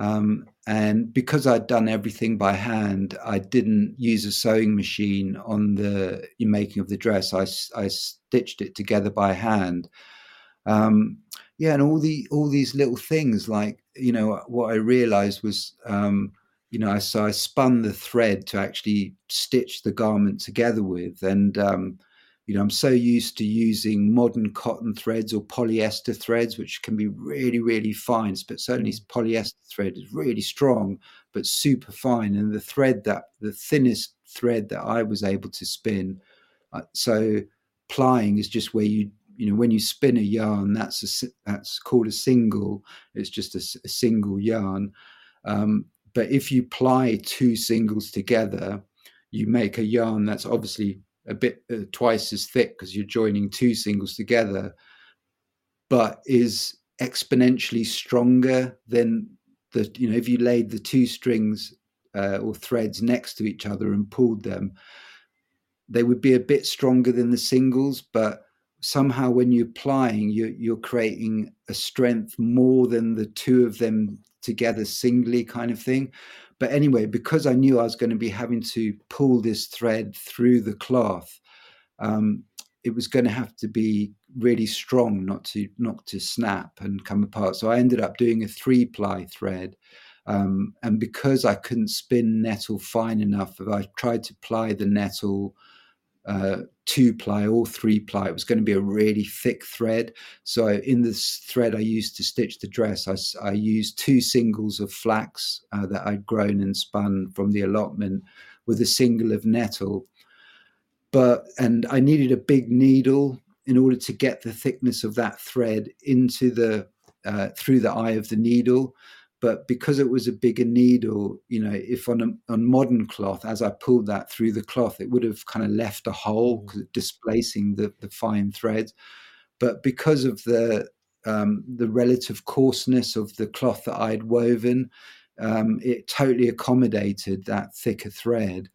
um, and because I'd done everything by hand, I didn't use a sewing machine on the making of the dress. I, I stitched it together by hand. Um, yeah, and all the all these little things, like you know, what I realized was, um, you know, I, so I spun the thread to actually stitch the garment together with, and um, you know, I'm so used to using modern cotton threads or polyester threads, which can be really, really fine. But certainly mm. polyester thread is really strong, but super fine. And the thread that the thinnest thread that I was able to spin. Uh, so plying is just where you you know when you spin a yarn that's a that's called a single it's just a, a single yarn um, but if you ply two singles together you make a yarn that's obviously a bit uh, twice as thick because you're joining two singles together, but is exponentially stronger than the you know if you laid the two strings uh, or threads next to each other and pulled them, they would be a bit stronger than the singles, but somehow when you're plying, you're, you're creating a strength more than the two of them together singly kind of thing. But anyway, because I knew I was going to be having to pull this thread through the cloth, um, it was going to have to be really strong not to not to snap and come apart. So I ended up doing a three ply thread. Um, and because I couldn't spin nettle fine enough, I tried to ply the nettle uh, two ply or three ply. It was going to be a really thick thread. So in this thread I used to stitch the dress, I, I used two singles of flax uh, that I'd grown and spun from the allotment with a single of nettle. But and I needed a big needle in order to get the thickness of that thread into the uh, through the eye of the needle but because it was a bigger needle you know if on a, on modern cloth as i pulled that through the cloth it would have kind of left a hole mm. displacing the, the fine threads but because of the um, the relative coarseness of the cloth that i'd woven um, it totally accommodated that thicker thread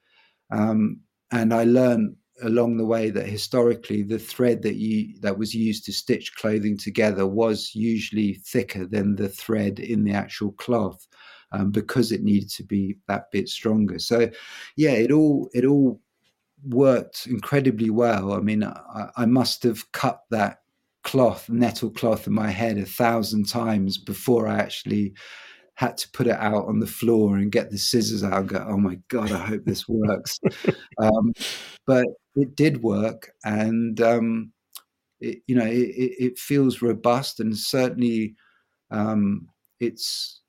um, and i learned along the way that historically the thread that you that was used to stitch clothing together was usually thicker than the thread in the actual cloth um, because it needed to be that bit stronger so yeah it all it all worked incredibly well i mean i, I must have cut that cloth, nettle cloth in my head a thousand times before I actually had to put it out on the floor and get the scissors out and go, oh my God, I hope this works. [laughs] um, but it did work. And, um, it, you know, it, it, feels robust and certainly um, it's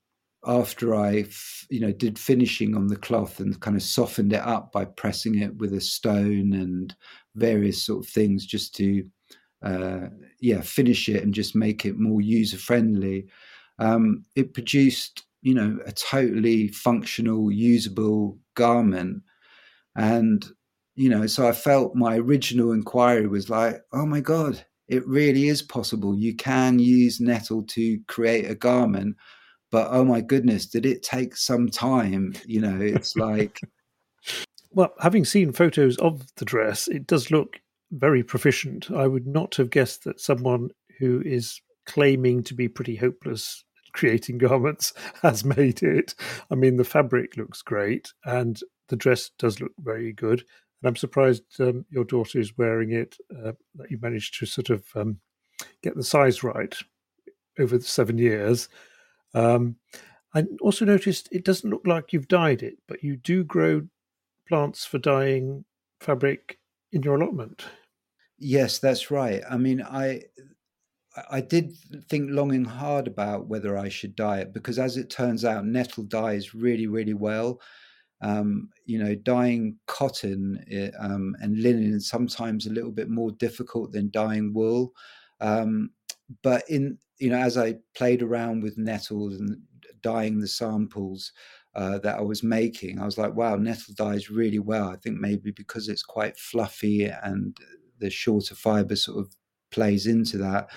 after I, you know, did finishing on the cloth and kind of softened it up by pressing it with a stone and various sort of things just to, uh, yeah, finish it and just make it more user friendly. Um, it produced, you know, a totally functional, usable garment, and you know, so I felt my original inquiry was like, oh my god, it really is possible. You can use nettle to create a garment but oh my goodness, did it take some time? You know, it's like. [laughs] well, having seen photos of the dress, it does look very proficient. I would not have guessed that someone who is claiming to be pretty hopeless creating [laughs] garments has made it. I mean, the fabric looks great and the dress does look very good. And I'm surprised um, your daughter is wearing it, uh, that you managed to sort of um, get the size right over the seven years. Um, I also noticed it doesn't look like you've dyed it, but you do grow plants for dyeing fabric in your allotment. Yes, that's right. I mean, I I did think long and hard about whether I should dye it because, as it turns out, nettle dyes really, really well. Um, you know, dyeing cotton eh, um, and linen is sometimes a little bit more difficult than dyeing wool. Um, but in you know, as I played around with nettles and dyeing the samples uh, that I was making, I was like, wow, nettle dyes really well. I think maybe because it's quite fluffy and the shorter fiber sort of plays into that.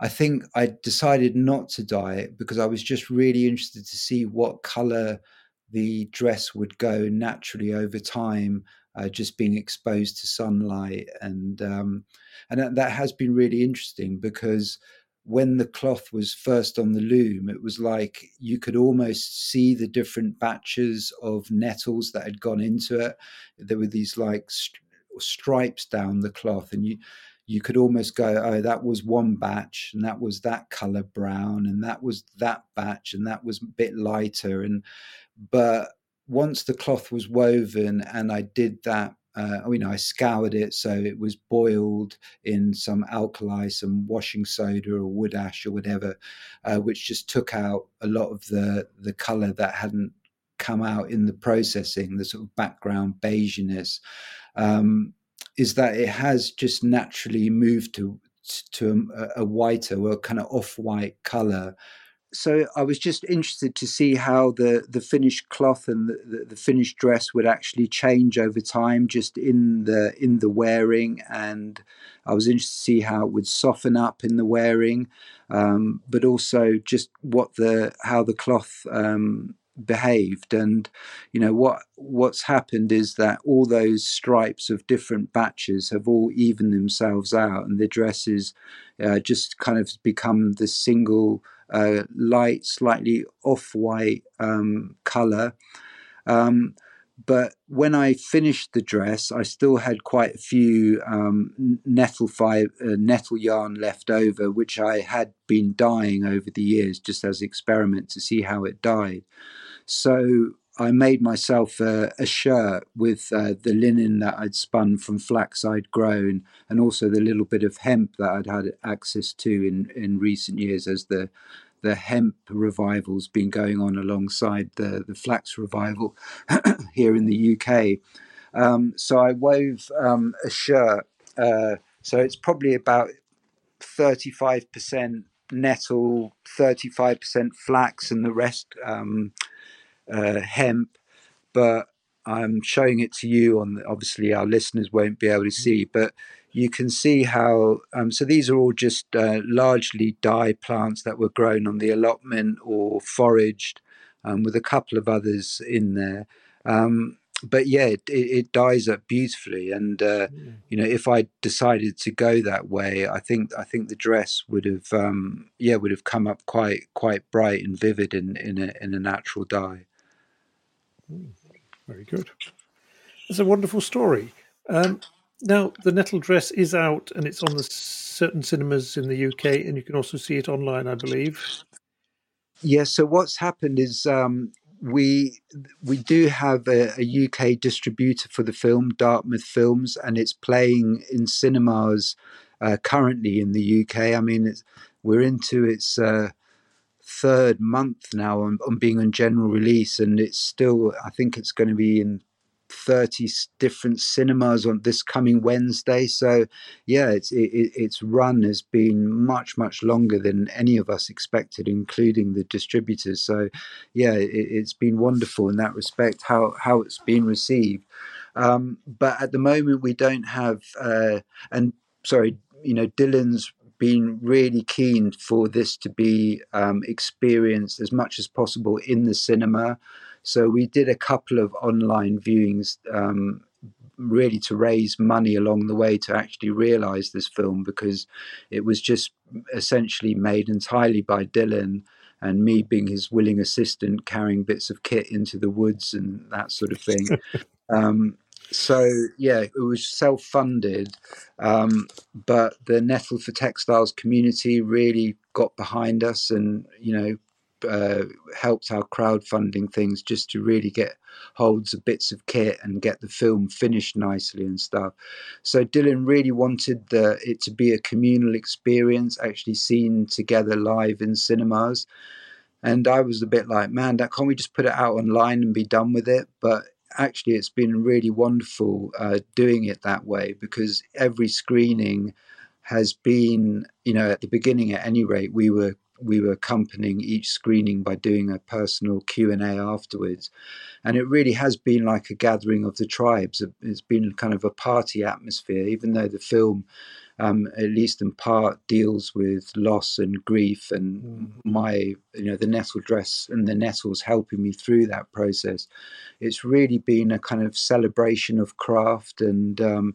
I think I decided not to dye it because I was just really interested to see what color the dress would go naturally over time, uh, just being exposed to sunlight, and um, and that, that, has been really interesting because when the cloth was first on the loom, it was like you could almost see the different batches of nettles that had gone into it. There were these like st- stripes down the cloth, and you you could almost go, oh, that was one batch, and that was that color brown, and that was that batch, and that was a bit lighter. And but once the cloth was woven, and I did that uh, you know, I scoured it so it was boiled in some alkali, some washing soda or wood ash or whatever, uh, which just took out a lot of the the color that hadn't come out in the processing, the sort of background beiginess. Um, is that it has just naturally moved to to a, a whiter or kind of off-white color so I was just interested to see how the the finished cloth and the, the, the, finished dress would actually change over time, just in the in the wearing, and I was interested to see how it would soften up in the wearing, um, but also just what the how the cloth um, behaved. And you know what what's happened is that all those stripes of different batches have all evened themselves out and the dresses uh, just kind of become the single uh, light, slightly off-white um, color. Um, but when I finished the dress, I still had quite a few um, nettle five, uh, nettle yarn left over, which I had been dyeing over the years, just as experiment to see how it dyed. So I made myself a, a shirt with uh, the linen that I'd spun from flax I'd grown, and also the little bit of hemp that I'd had access to in, in recent years as the the hemp revival's been going on alongside the, the flax revival [coughs] here in the UK. Um, so I wove um, a shirt. Uh, so it's probably about 35% nettle, 35% flax, and the rest um, uh, hemp, but I'm showing it to you on obviously our listeners won't be able to see, but you can see how um, so these are all just uh, largely dye plants that were grown on the allotment or foraged um, with a couple of others in there. Um, but yeah it, it, dyes up beautifully and uh, mm. you know if i decided to go that way i think i think the dress would have um, yeah would have come up quite quite bright and vivid in in a, in a natural dye very good. It's a wonderful story. Um, now, the Nettle Dress is out and it's on the certain cinemas in the UK, and you can also see it online, I believe. Yeah. So what's happened is um, we we do have a, a, UK distributor for the film, Dartmouth Films, and it's playing in cinemas uh, currently in the UK. I mean, we're into its uh, third month now on, on being on general release, and it's still. I think it's going to be in 30 different cinemas on this coming Wednesday. So, yeah, it's it, its run has been much much longer than any of us expected, including the distributors. So, yeah, it, has been wonderful in that respect. How how it's been received, um, but at the moment we don't have. Uh, and sorry, you know, Dylan's been really keen for this to be um, experienced as much as possible in the cinema. So we did a couple of online viewings, um, really to raise money along the way to actually realize this film because it was just essentially made entirely by Dylan and me being his willing assistant carrying bits of kit into the woods and that sort of thing. [laughs] um, so yeah, it was self-funded, um, but the Nettle for Textiles community really got behind us, and you know uh, helped our crowdfunding things just to really get holds of bits of kit and get the film finished nicely and stuff. So Dylan really wanted the, it to be a communal experience, actually seen together live in cinemas. And I was a bit like, man, that can't we just put it out online and be done with it? But actually, it's been really wonderful uh, doing it that way because every screening has been, you know, at the beginning at any rate, we were we were accompanying each screening by doing a personal q&a afterwards. And it really has been like a gathering of the tribes. It's been kind of a party atmosphere even though the film um, at least in part deals with loss and grief and mm. my you know the nettle dress and the nettles helping me through that process. It's really been a kind of celebration of craft and um,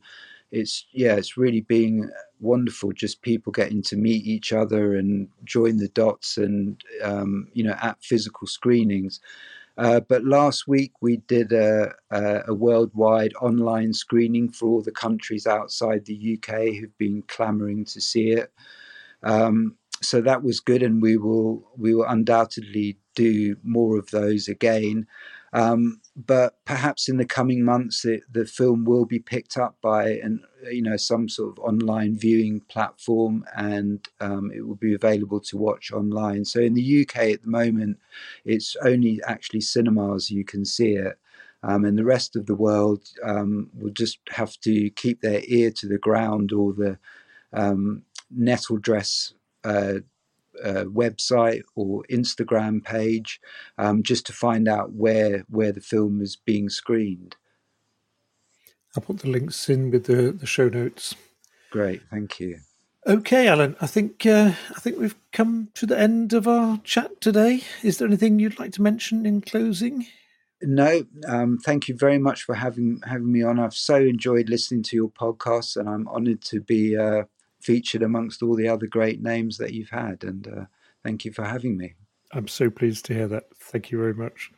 it's yeah, it's really being wonderful. Just people getting to meet each other and join the dots, and um, you know, at physical screenings. Uh, but last week we did a, a, a, worldwide online screening for all the countries outside the UK who've been clamouring to see it. Um, so that was good, and we will we will undoubtedly do more of those again. Um, but perhaps in the coming months, it, the film will be picked up by an you know some sort of online viewing platform, and um, it will be available to watch online. So in the UK at the moment, it's only actually cinemas you can see it. Um, and the rest of the world um, will just have to keep their ear to the ground or the um, nettle dress uh, uh, website or Instagram page um, just to find out where where the film is being screened. I'll put the links in with the, the show notes. Great, thank you. Okay, Allan. I think uh, I think we've come to the end of our chat today. Is there anything you'd like to mention in closing? No, um, thank you very much for having having me on. I've so enjoyed listening to your podcast, and I'm honoured to be uh, featured amongst all the other great names that you've had. And uh, thank you for having me. I'm so pleased to hear that. Thank you very much.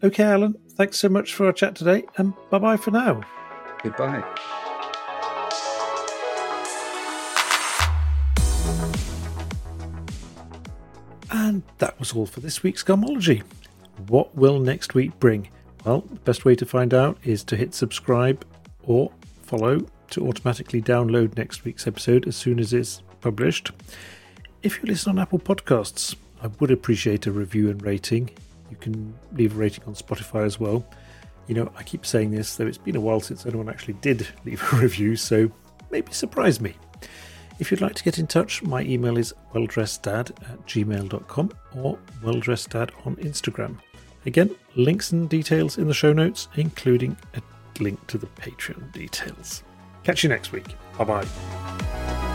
Okay, Allan, thanks so much for our chat today, and bye bye for now. Goodbye. And that was all for this week's Garmology. What will next week bring? Well, the best way to find out is to hit subscribe or follow to automatically download next week's episode as soon as it's published. If you listen on Apple Podcasts, I would appreciate a review and rating. You can leave a rating on Spotify as well. You know, I keep saying this, though it's been a while since anyone actually did [laughs] leave a review, so maybe surprise me. If you'd like to get in touch, my email is welldresseddad at gmail.com or welldresseddad on Instagram. Again, links and details in the show notes, including a link to the Patreon details. Catch you next week. Bye bye.